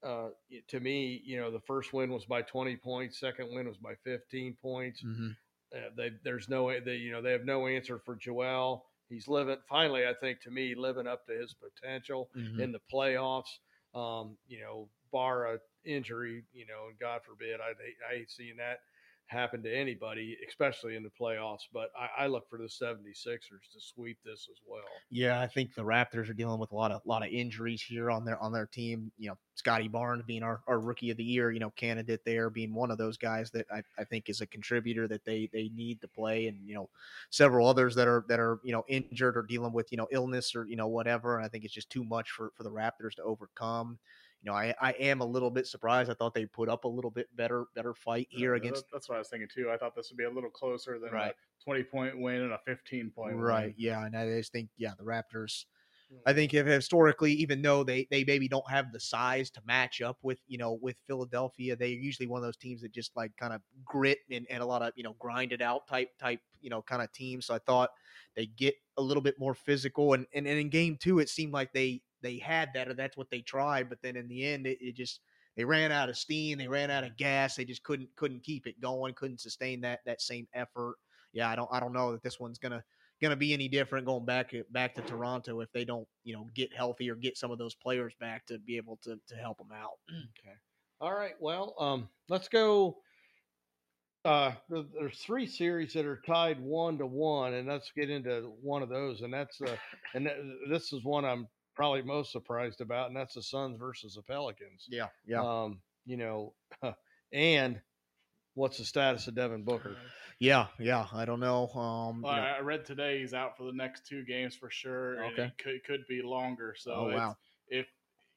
Speaker 2: uh, to me, you know, the first win was by 20 points, second win was by 15 points.
Speaker 1: Mhm.
Speaker 2: Uh, they, there's no, they, you know, they have no answer for Joel. He's living, finally, I think, to me, living up to his potential
Speaker 1: Mhm.
Speaker 2: in the playoffs. Um, you know, bar a injury, you know, and God forbid, I hate, I hate seeing that happen to anybody, especially in the playoffs. But I, I look for the 76ers to sweep this as well.
Speaker 1: Yeah, I think the Raptors are dealing with a lot of lot of injuries here on their on their team. You know, Scottie Barnes being our, our rookie of the year, you know, candidate there, being one of those guys that I, I think is a contributor that they they need to play, and you know, several others that are that are you know injured or dealing with you know illness or you know whatever. And I think it's just too much for for the Raptors to overcome. You know, I, I am a little bit surprised. I thought they put up a little bit better better fight here
Speaker 3: Yeah,
Speaker 1: against
Speaker 3: that's what I was thinking too. I thought this would be a little closer than
Speaker 1: Right.
Speaker 3: a 20 point win and a 15 point win.
Speaker 1: Right.
Speaker 3: win.
Speaker 1: Yeah. And I just think, yeah, the Raptors,
Speaker 2: Mm.
Speaker 1: I think if historically, even though they, they maybe don't have the size to match up with, you know, with Philadelphia, they're usually one of those teams that just like kind of grit and, and a lot of, you know, grind it out type, type, you know, kind of team. So I thought they get a little bit more physical. And, and, and in game two, it seemed like they, they had that or that's what they tried. But then in the end, it, it just, they ran out of steam. They ran out of gas. They just couldn't, couldn't keep it going. Couldn't sustain that, that same effort. Yeah. I don't, I don't know that this one's going to be any different going back back to Toronto if they don't, you know, get healthy or get some of those players back to be able to to help them out.
Speaker 2: Okay. All right. Well, um, let's go. Uh, there's three series that are tied one to one, and let's get into one of those. And that's uh, and th- this is one I'm probably most surprised about, and that's the Suns versus the Pelicans.
Speaker 1: Yeah, yeah,
Speaker 2: Um, you know, and what's the status of Devin Booker?
Speaker 1: yeah, yeah. I don't know. Um,
Speaker 3: Well,
Speaker 1: you know,
Speaker 3: I I read today he's out for the next two games for sure. and
Speaker 1: Okay.
Speaker 3: it could could be longer. So
Speaker 1: Oh, wow.
Speaker 3: if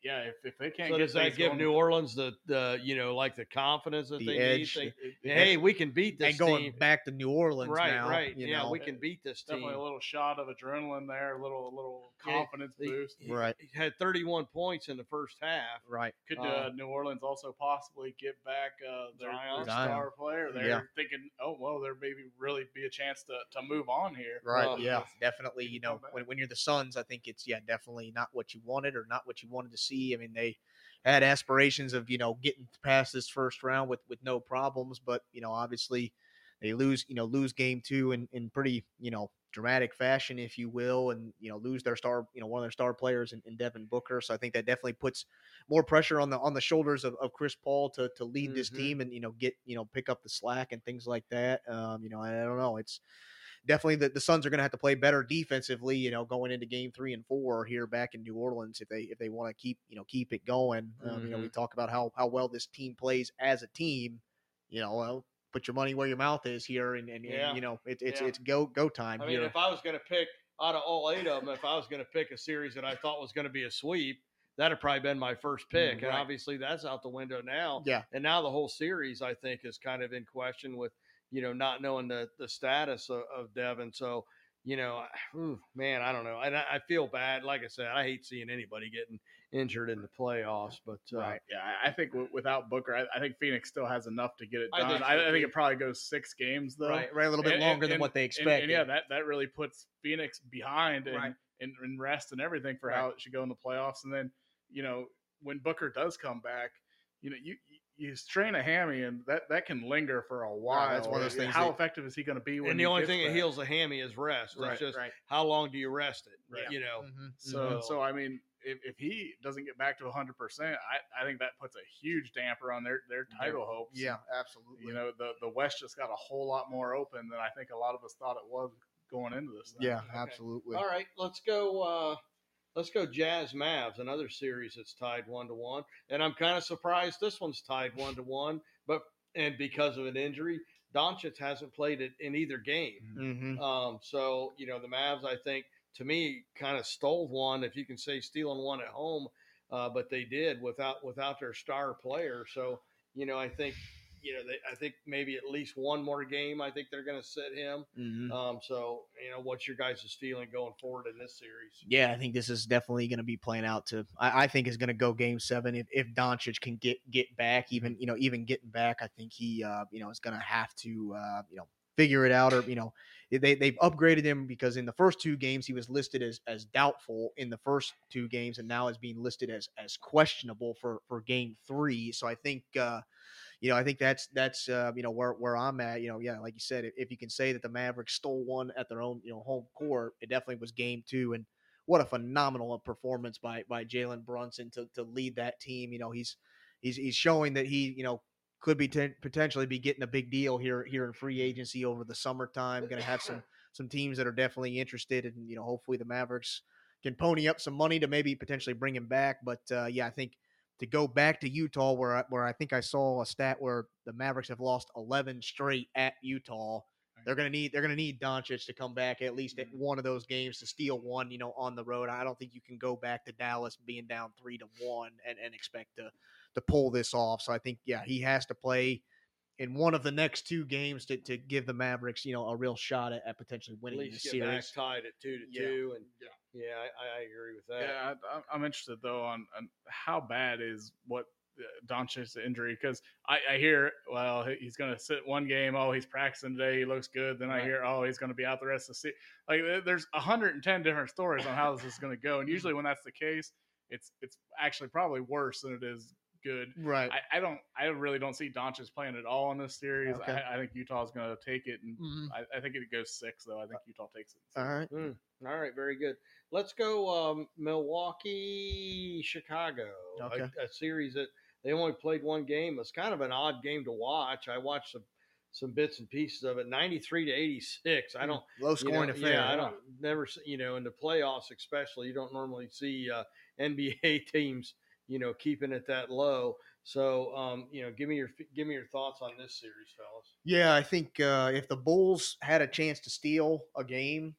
Speaker 3: yeah, if, if they can't
Speaker 2: So
Speaker 3: get
Speaker 2: does that give
Speaker 3: going-
Speaker 2: New Orleans the the you know like the confidence that
Speaker 1: The
Speaker 2: they
Speaker 1: edge,
Speaker 2: need?
Speaker 1: the-
Speaker 2: Think,
Speaker 3: it-
Speaker 2: hey, we can beat this
Speaker 1: and going
Speaker 2: team.
Speaker 1: back to New Orleans
Speaker 2: right,
Speaker 1: now,
Speaker 2: right.
Speaker 1: You
Speaker 2: yeah,
Speaker 1: know,
Speaker 2: we can beat this team.
Speaker 3: definitely a little shot of adrenaline there, a little a little confidence
Speaker 2: He-
Speaker 3: boost.
Speaker 2: he-
Speaker 1: Right.
Speaker 2: He had 31 points in the first half.
Speaker 1: right.
Speaker 3: Could
Speaker 2: Uh,
Speaker 3: uh, New Orleans also possibly get back uh, their,
Speaker 2: Zion.
Speaker 3: star player? They're
Speaker 1: Yeah.
Speaker 3: thinking, oh well, there maybe really be a chance to, to move on here.
Speaker 1: Right.
Speaker 2: Well,
Speaker 1: yeah. Definitely. You know, when, when you're the Suns, I think it's yeah, definitely not what you wanted or not what you wanted to see. I mean, they had aspirations of you know getting past this first round with with no problems, but you know, obviously they lose you know lose game two in in pretty you know dramatic fashion, if you will, and you know lose their star you know one of their star players in, in Devin Booker. So I think that definitely puts more pressure on the on the shoulders of, of Chris Paul to to lead this
Speaker 2: Mhm.
Speaker 1: team and you know get you know pick up the slack and things like that. Um, you know, I, I don't know, it's definitely the, the Suns are going to have to play better defensively, you know, going into game three and four here back in New Orleans if they if they want to keep you know keep it going. Um, You know, we talk about how how well this team plays as a team. You know, well, put your money where your mouth is here, and, and, and, you know it, it's
Speaker 2: Yeah.
Speaker 1: it's go go time
Speaker 2: I mean,
Speaker 1: here.
Speaker 2: if I was going to pick out of all eight of them, if I was going to pick a series that I thought was going to be a sweep, that'd probably been my first pick. And
Speaker 1: right.
Speaker 2: obviously, that's out the window now.
Speaker 1: yeah,
Speaker 2: And now the whole series, I think, is kind of in question with you know not knowing the the status of, of Devin. So you know, ooh, man, I don't know. And I, I feel bad. Like I said, I hate seeing anybody getting injured in the playoffs. But uh,
Speaker 1: Right.
Speaker 3: Yeah, I- I think w- without Booker, I, I think Phoenix still has enough to get it
Speaker 2: I
Speaker 3: done.
Speaker 2: think
Speaker 3: I, I think it probably goes six games though.
Speaker 1: right, right, a little bit
Speaker 3: And-
Speaker 1: longer
Speaker 3: and-
Speaker 1: than what they expected.
Speaker 3: And, yeah, that, that really puts Phoenix behind and,
Speaker 1: Right.
Speaker 3: and, and rest and everything for
Speaker 1: Right.
Speaker 3: how it should go in the playoffs. And then, you know, when Booker does come back, you know, you you strain a hammy and that, that can linger for a while.
Speaker 1: that's one of those things
Speaker 3: How
Speaker 1: that-
Speaker 3: effective is he going to be when
Speaker 2: and the
Speaker 3: he
Speaker 2: only
Speaker 3: gets
Speaker 2: thing that heals a hammy is rest.
Speaker 3: Right,
Speaker 2: it's just
Speaker 1: right.
Speaker 2: how long do you rest it?
Speaker 3: Right.
Speaker 2: You know.
Speaker 1: Mhm,
Speaker 3: So,
Speaker 1: mhm.
Speaker 3: so I mean, if, if he doesn't get back to 100%, I, I think that puts a huge damper on their, their title hopes.
Speaker 1: yeah, absolutely.
Speaker 3: You know, the, the West just got a whole lot more open than I think a lot of us thought it was going into this. Thing.
Speaker 1: yeah,
Speaker 2: Okay.
Speaker 1: absolutely.
Speaker 2: All right, let's go. Uh, let's go. Jazz Mavs, another series that's tied one to one, and I'm kind of surprised this one's tied one to one. But and because of an injury, Doncic hasn't played it in either game.
Speaker 1: hmm
Speaker 2: Um, so you know the Mavs, I think, to me, kind of stole one, if you can say stealing one at home, uh, but they did without without their star player. So you know, I think you know, they, I think maybe at least one more game. I think they're going to sit him.
Speaker 1: hmm
Speaker 2: Um, so you know, what's your guys' feeling going forward in this series?
Speaker 1: Yeah, I think this is definitely going to be playing out to. I, I think is going to go Game Seven if if Doncic can get get back, even you know even getting back. I think he uh, you know is going to have to uh, you know figure it out, or you know they they've upgraded him because in the first two games he was listed as as doubtful in the first two games, and now is being listed as as questionable for for Game Three. So I think. Uh, you know, I think that's that's uh, you know where where I'm at. You know, yeah, like you said, if, you can say that the Mavericks stole one at their own you know home court, it definitely was game two. And what a phenomenal performance by by Jalen Brunson to to lead that team. You know, he's he's he's showing that he you know could be ten, potentially be getting a big deal here here in free agency over the summertime. Going to have some some teams that are definitely interested, and you know, hopefully the Mavericks can pony up some money to maybe potentially bring him back. But uh, yeah, I think to go back to Utah, where I, where I think I saw a stat where the Mavericks have lost 11 straight at Utah. They're gonna need they're gonna need Doncic to come back at least at mm-hmm. one of those games to steal one, you know, on the road. I don't think you can go back to Dallas being down three to one and, and expect to to pull this off. So I think yeah, he has to play in one of the next two games to, to give the Mavericks, you know, a real shot at, at potentially
Speaker 2: At
Speaker 1: winning the
Speaker 2: get back
Speaker 1: series.
Speaker 2: tied at two to
Speaker 1: Yeah.
Speaker 2: two, and
Speaker 3: Yeah.
Speaker 2: Yeah, I, I agree with that.
Speaker 3: Yeah, I, I'm- I'm interested though on, on how bad is what uh, Doncic's injury because I, I hear well he's going to sit one game. Oh, he's practicing today. He looks good. Then I hear oh he's going to be out the rest of the season. Like there's 110 different stories on how this is going to go, and usually when that's the case, it's it's actually probably worse than it is good.
Speaker 1: Right.
Speaker 3: I, I don't I really don't see Doncic playing at all in this series.
Speaker 1: Okay.
Speaker 3: I, I think Utah's going to take it, and
Speaker 1: Mhm.
Speaker 3: I, I think it goes six though. I think Utah takes it.
Speaker 1: All right.
Speaker 2: Mm, all right, very good. Let's go um, Milwaukee, Chicago. a-
Speaker 1: Okay.
Speaker 2: A, series that they only played one game. It's kind of an odd game to watch. I watched some some bits and pieces of it. Ninety three to eighty six. I don't
Speaker 1: Low
Speaker 2: you
Speaker 1: scoring
Speaker 2: know,
Speaker 1: affair.
Speaker 2: Yeah, I don't never you know in the playoffs especially you don't normally see uh, NBA teams you know keeping it that low. So um, you know, give me your give me your thoughts on this series, fellas.
Speaker 1: Yeah, I think uh, if the Bulls had a chance to steal a game,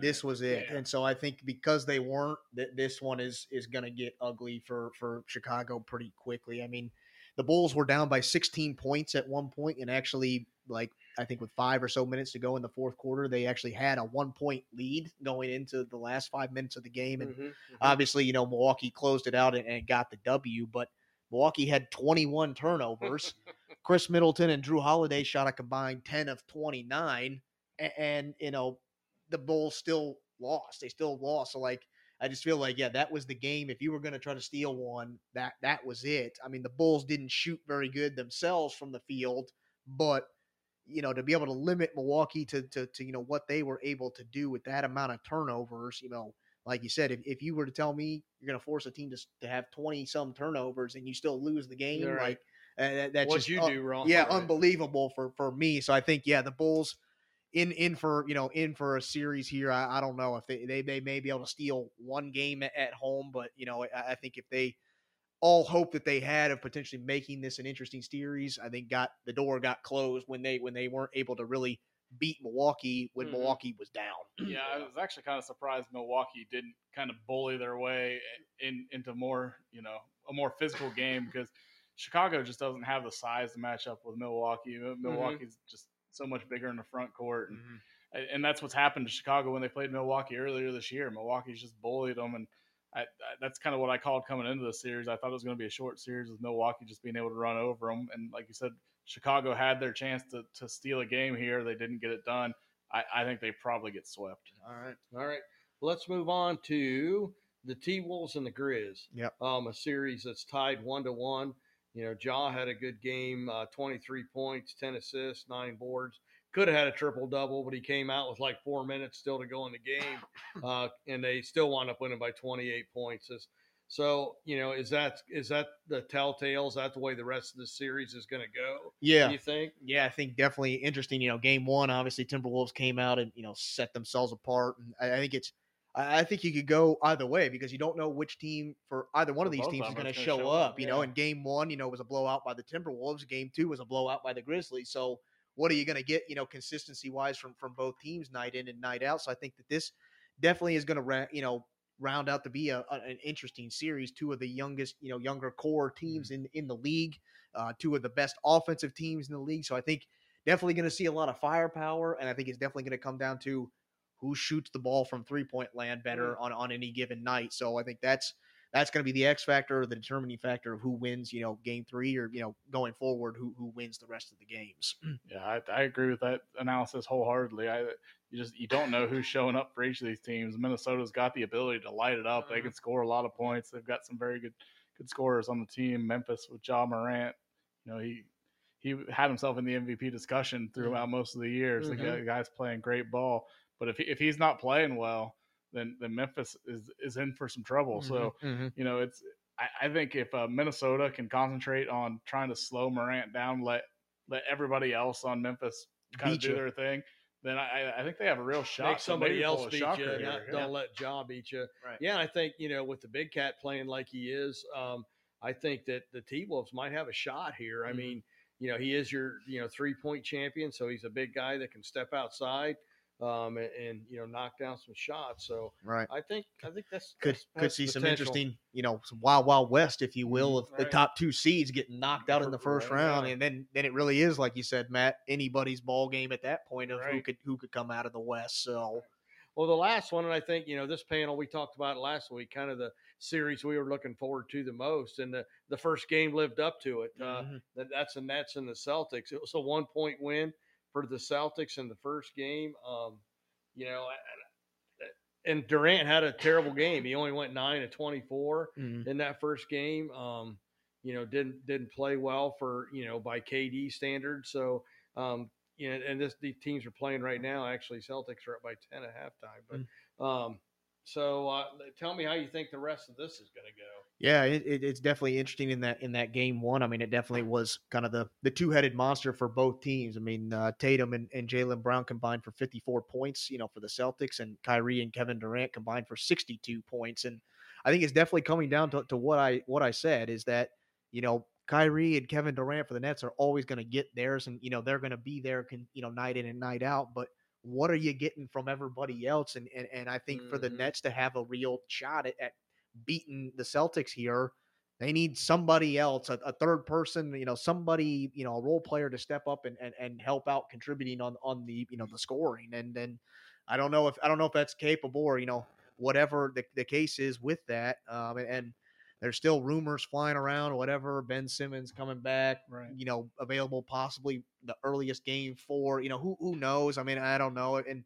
Speaker 1: this, was it.
Speaker 3: Yeah.
Speaker 1: And so I think because they weren't, that this one is is going to get ugly for for Chicago pretty quickly. I mean, the Bulls were down by 16 points at one point, and actually, like I think with five or so minutes to go in the fourth quarter, they actually had a one point lead going into the last five minutes of the game. And
Speaker 2: Mhm, mhm.
Speaker 1: obviously, you know, Milwaukee closed it out and, and got the W, but Milwaukee had 21 turnovers. Khris Middleton and Jrue Holiday shot a combined 10 of 29, and, and you know, the Bulls still lost. They still lost. So, like, I just feel like, yeah, that was the game. If you were going to try to steal one, that that was it. I mean, the Bulls didn't shoot very good themselves from the field, but you know, to be able to limit Milwaukee to to, to you know what they were able to do with that amount of turnovers, you know, like you said, if, if you were to tell me you're going to force a team to, to have 20 some turnovers and you still lose the game,
Speaker 2: right.
Speaker 1: like uh, that, that's
Speaker 2: what
Speaker 1: just
Speaker 2: you
Speaker 1: un-
Speaker 2: do wrong?
Speaker 1: yeah,
Speaker 2: Right.
Speaker 1: unbelievable for for me. So I think yeah, the Bulls in in for you know in for a series here. I, I don't know if they, they they may be able to steal one game at, at home, but you know I, I think if they all hope that they had of potentially making this an interesting series, I think got the door got closed when they when they weren't able to really beat Milwaukee when
Speaker 2: Mhm.
Speaker 1: Milwaukee was down.
Speaker 3: Yeah, I was actually kind of surprised Milwaukee didn't kind of bully their way in into more, you know, a more physical game because Chicago just doesn't have the size to match up with Milwaukee. Milwaukee's just so much bigger in the front court, and, and that's what's happened to Chicago when they played Milwaukee earlier this year. Milwaukee's just bullied them, and I, I, that's kind of what I called coming into the series. I thought it was going to be a short series with Milwaukee just being able to run over them, and like you said, Chicago had their chance to to steal a game here. They didn't get it done. I, I think they probably get swept.
Speaker 1: All right.
Speaker 2: All right. Let's move on to the T Wolves and the Grizz.
Speaker 1: Yep.
Speaker 2: Um, a series that's tied one to one. You know, Ja had a good game, uh, 23 points, 10 assists, nine boards. Could have had a triple double, but he came out with like four minutes still to go in the game, uh, and they still wound up winning by 28 points. So, you know, is that is that the telltale? Is that the way the rest of the series is going to go?
Speaker 1: Yeah.
Speaker 2: You think?
Speaker 1: Yeah, I think definitely interesting. You know, game one, obviously Timberwolves came out and you know set themselves apart, and I, I think it's. I I think you could go either way because you don't know which team for either one of these teams is going to show,
Speaker 3: show
Speaker 1: up.
Speaker 3: up,
Speaker 1: You know, in game one, you know, it was a blowout by the Timberwolves. Game two was a blowout by the Grizzlies. So what are you going to get? You know, consistency wise from from both teams, night in and night out. So I think that this definitely is going to, you know, round out to be a, a- an interesting series. Two of the youngest, you know, younger core teams in in the league. Uh, two of the best offensive teams in the league. So I think definitely going to see a lot of firepower, and I think it's definitely going to come down to who shoots the ball from three point land better on on any given night. So I think that's that's going to be the X factor, the determining factor of who wins, you know, game three, or you know, going forward, who who wins the rest of the games.
Speaker 3: Yeah, I, I agree with that analysis wholeheartedly. I you just you don't know who's showing up for each of these teams. Minnesota's got the ability to light it up. They
Speaker 2: Mhm.
Speaker 3: can score a lot of points. They've got some very good good scorers on the team. Memphis with Ja Morant, you know he he had himself in the MVP discussion throughout most of the years.
Speaker 2: Mhm.
Speaker 3: the guy's playing great ball, but if he, if he's not playing well, then then Memphis is is in for some trouble. So you know, it's I, I think if uh, Minnesota can concentrate on trying to slow Morant down, let let everybody else on Memphis kind of do
Speaker 1: you.
Speaker 3: their thing, then I, I think they have a real shot.
Speaker 2: Make somebody else beat you. Not,
Speaker 3: Yeah.
Speaker 2: Don't let Ja beat you.
Speaker 1: Right.
Speaker 2: Yeah, I think you know with the big cat playing like he is, um, I think that the T Wolves might have a shot here. I
Speaker 1: Mhm.
Speaker 2: mean, you know, he is your you know three point champion, so he's a big guy that can step outside um, and, and you know knock down some shots. So
Speaker 1: Right.
Speaker 2: I think I think that's
Speaker 1: Could
Speaker 2: that's-
Speaker 1: could
Speaker 2: has
Speaker 1: see some interesting, you know, some wild wild west, if you will, of the top two seeds getting knocked out in the first
Speaker 3: Right,
Speaker 1: round, and then then it really is like you said, Matt, anybody's ball game at that point of who could who could come out of the west. So
Speaker 2: Well, the last one, and I think you know this panel we talked about last week, kind of the series we were looking forward to the most, and the the first game lived up to it. Uh,
Speaker 1: Mhm.
Speaker 2: that, that's the Nets and the Celtics. It was a one point win for the Celtics in the first game. Um, you know, and- and Durant had a terrible game. He only went nine to twenty four
Speaker 1: Mhm.
Speaker 2: in that first game. Um, you know, didn't didn't play well for you know by KD standards. So um, you know, and this the teams are playing right now. Actually, Celtics are up by ten at halftime. But um, so uh, tell me how you think the rest of this is going to go.
Speaker 1: Yeah, it, it, it's definitely interesting in that in that game one. I mean, it definitely was kind of the the two headed monster for both teams. I mean, uh, Tatum and, and Jaylen Brown combined for 54 points, you know, for the Celtics, and Kyrie and Kevin Durant combined for 62 points. And I think it's definitely coming down to, to what I what I said is that you know Kyrie and Kevin Durant for the Nets are always going to get theirs, and you know they're going to be there, can you know, night in and night out. But what are you getting from everybody else? And and, and I think for the
Speaker 2: Mhm.
Speaker 1: Nets to have a real shot at, at beating the Celtics here, they need somebody else, a, a third person, you know, somebody, you know, a role player to step up and, and, and help out contributing on on the you know the scoring. And then I don't know if I don't know if that's capable or you know whatever the, the case is with that. Um, and, and there's still rumors flying around, whatever. Ben Simmons coming back,
Speaker 3: Right.
Speaker 1: you know, available possibly the earliest game for, you know, who who knows? I mean, I don't know. And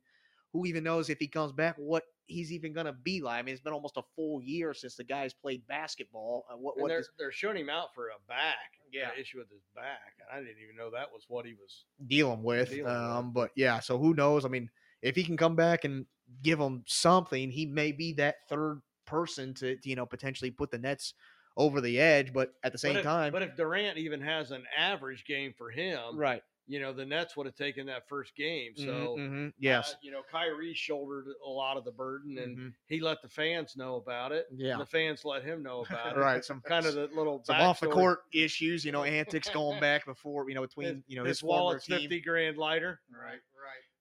Speaker 1: who even knows if he comes back, what he's even going to be like? I mean, it's been almost a full year since the guy's played basketball. Uh, what
Speaker 2: they're
Speaker 1: does-
Speaker 2: they're showing him out for a back,
Speaker 1: Yeah.
Speaker 2: an issue with his back. I didn't even know that was what he was.
Speaker 1: dealing with.
Speaker 2: Dealing with.
Speaker 1: um, but yeah, so who knows? I mean, if he can come back and give them something, he may be that third person to, to, you know potentially put the Nets over the edge. But at the same
Speaker 2: but if,
Speaker 1: time,
Speaker 2: but if Durant even has an average game for him,
Speaker 1: right,
Speaker 2: you know, the Nets would have taken that first game. So,
Speaker 1: Mhm, mhm.
Speaker 2: uh,
Speaker 1: yes,
Speaker 2: you know, Kyrie shouldered a lot of the burden, and
Speaker 1: Mhm.
Speaker 2: he let the fans know about it.
Speaker 1: Yeah.
Speaker 2: and the fans let him know about it.
Speaker 1: right. Some
Speaker 2: Kind of the little
Speaker 1: some off the court issues, you know, antics going back before, you know, between
Speaker 2: His-
Speaker 1: you know
Speaker 2: his,
Speaker 1: his, former
Speaker 2: wallet's
Speaker 1: team.
Speaker 2: fifty grand lighter.
Speaker 3: Right.
Speaker 1: right.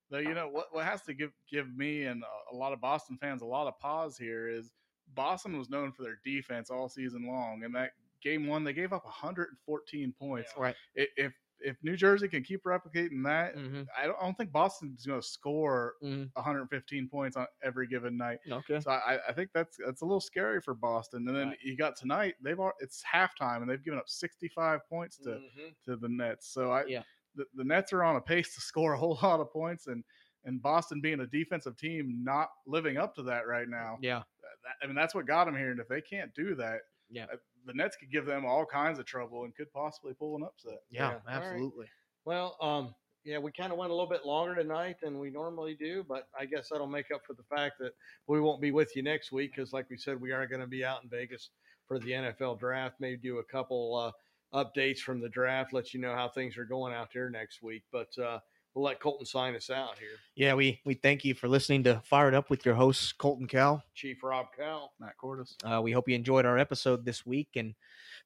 Speaker 3: Though you know what what has to give give me and a- a lot of Boston fans a lot of pause here is Boston was known for their defense all season long, and that game one they gave up 114 points.
Speaker 1: Right.
Speaker 3: If if New Jersey can keep replicating that,
Speaker 1: Mhm.
Speaker 3: I don't, I don't think Boston's going to score
Speaker 1: Mhm.
Speaker 3: 115 points on every given night.
Speaker 1: Okay.
Speaker 3: So I, I think that's that's a little scary for Boston. And then
Speaker 2: Right.
Speaker 3: you got tonight; they've it's halftime and they've given up 65 points to
Speaker 2: Mhm.
Speaker 3: to the Nets. So I
Speaker 1: Yeah.
Speaker 3: the, the Nets are on a pace to score a whole lot of points, and and Boston being a defensive team not living up to that right now.
Speaker 1: Yeah.
Speaker 3: That, I mean that's what got them here, and if they can't do that,
Speaker 1: Yeah.
Speaker 3: uh, the Nets could give them all kinds of trouble and could possibly pull an upset.
Speaker 1: Yeah.
Speaker 2: Yeah. All right.
Speaker 1: Absolutely.
Speaker 2: Well, um, yeah, we kind of went a little bit longer tonight than we normally do, but I guess that'll make up for the fact that we won't be with you next week because, like we said, we are going to be out in Vegas for the NFL draft. Maybe do a couple uh, updates from the draft, let you know how things are going out there next week. But uh, we'll let Colton sign us out here.
Speaker 1: Yeah. We we thank you for listening to Fired Up with your host Colton Cal.
Speaker 2: Chief Rob Cowell.
Speaker 3: Matt Cordis.
Speaker 1: Uh, we hope you enjoyed our episode this week. And if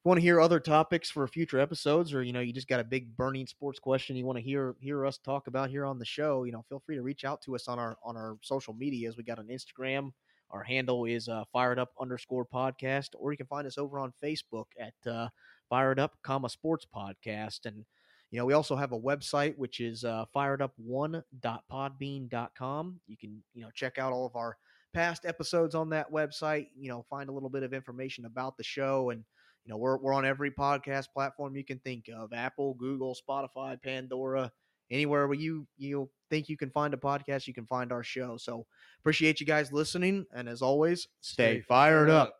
Speaker 1: you want to hear other topics for future episodes, or you know, you just got a big burning sports question you want to hear hear us talk about here on the show, you know, feel free to reach out to us on our on our social medias. We got an Instagram. Our handle is uh, fired up underscore podcast, or you can find us over on Facebook at uh, fired up comma sports podcast. And you know, we also have a website which is uh, firedup1.podbean.com. You can you know check out all of our past episodes on that website. You know, find a little bit of information about the show, and you know, we're we're on every podcast platform you can think of: Apple, Google, Spotify, Pandora, anywhere where you you think you can find a podcast, you can find our show. So appreciate you guys listening, and as always, stay,
Speaker 2: Stay fired
Speaker 1: up.
Speaker 2: up.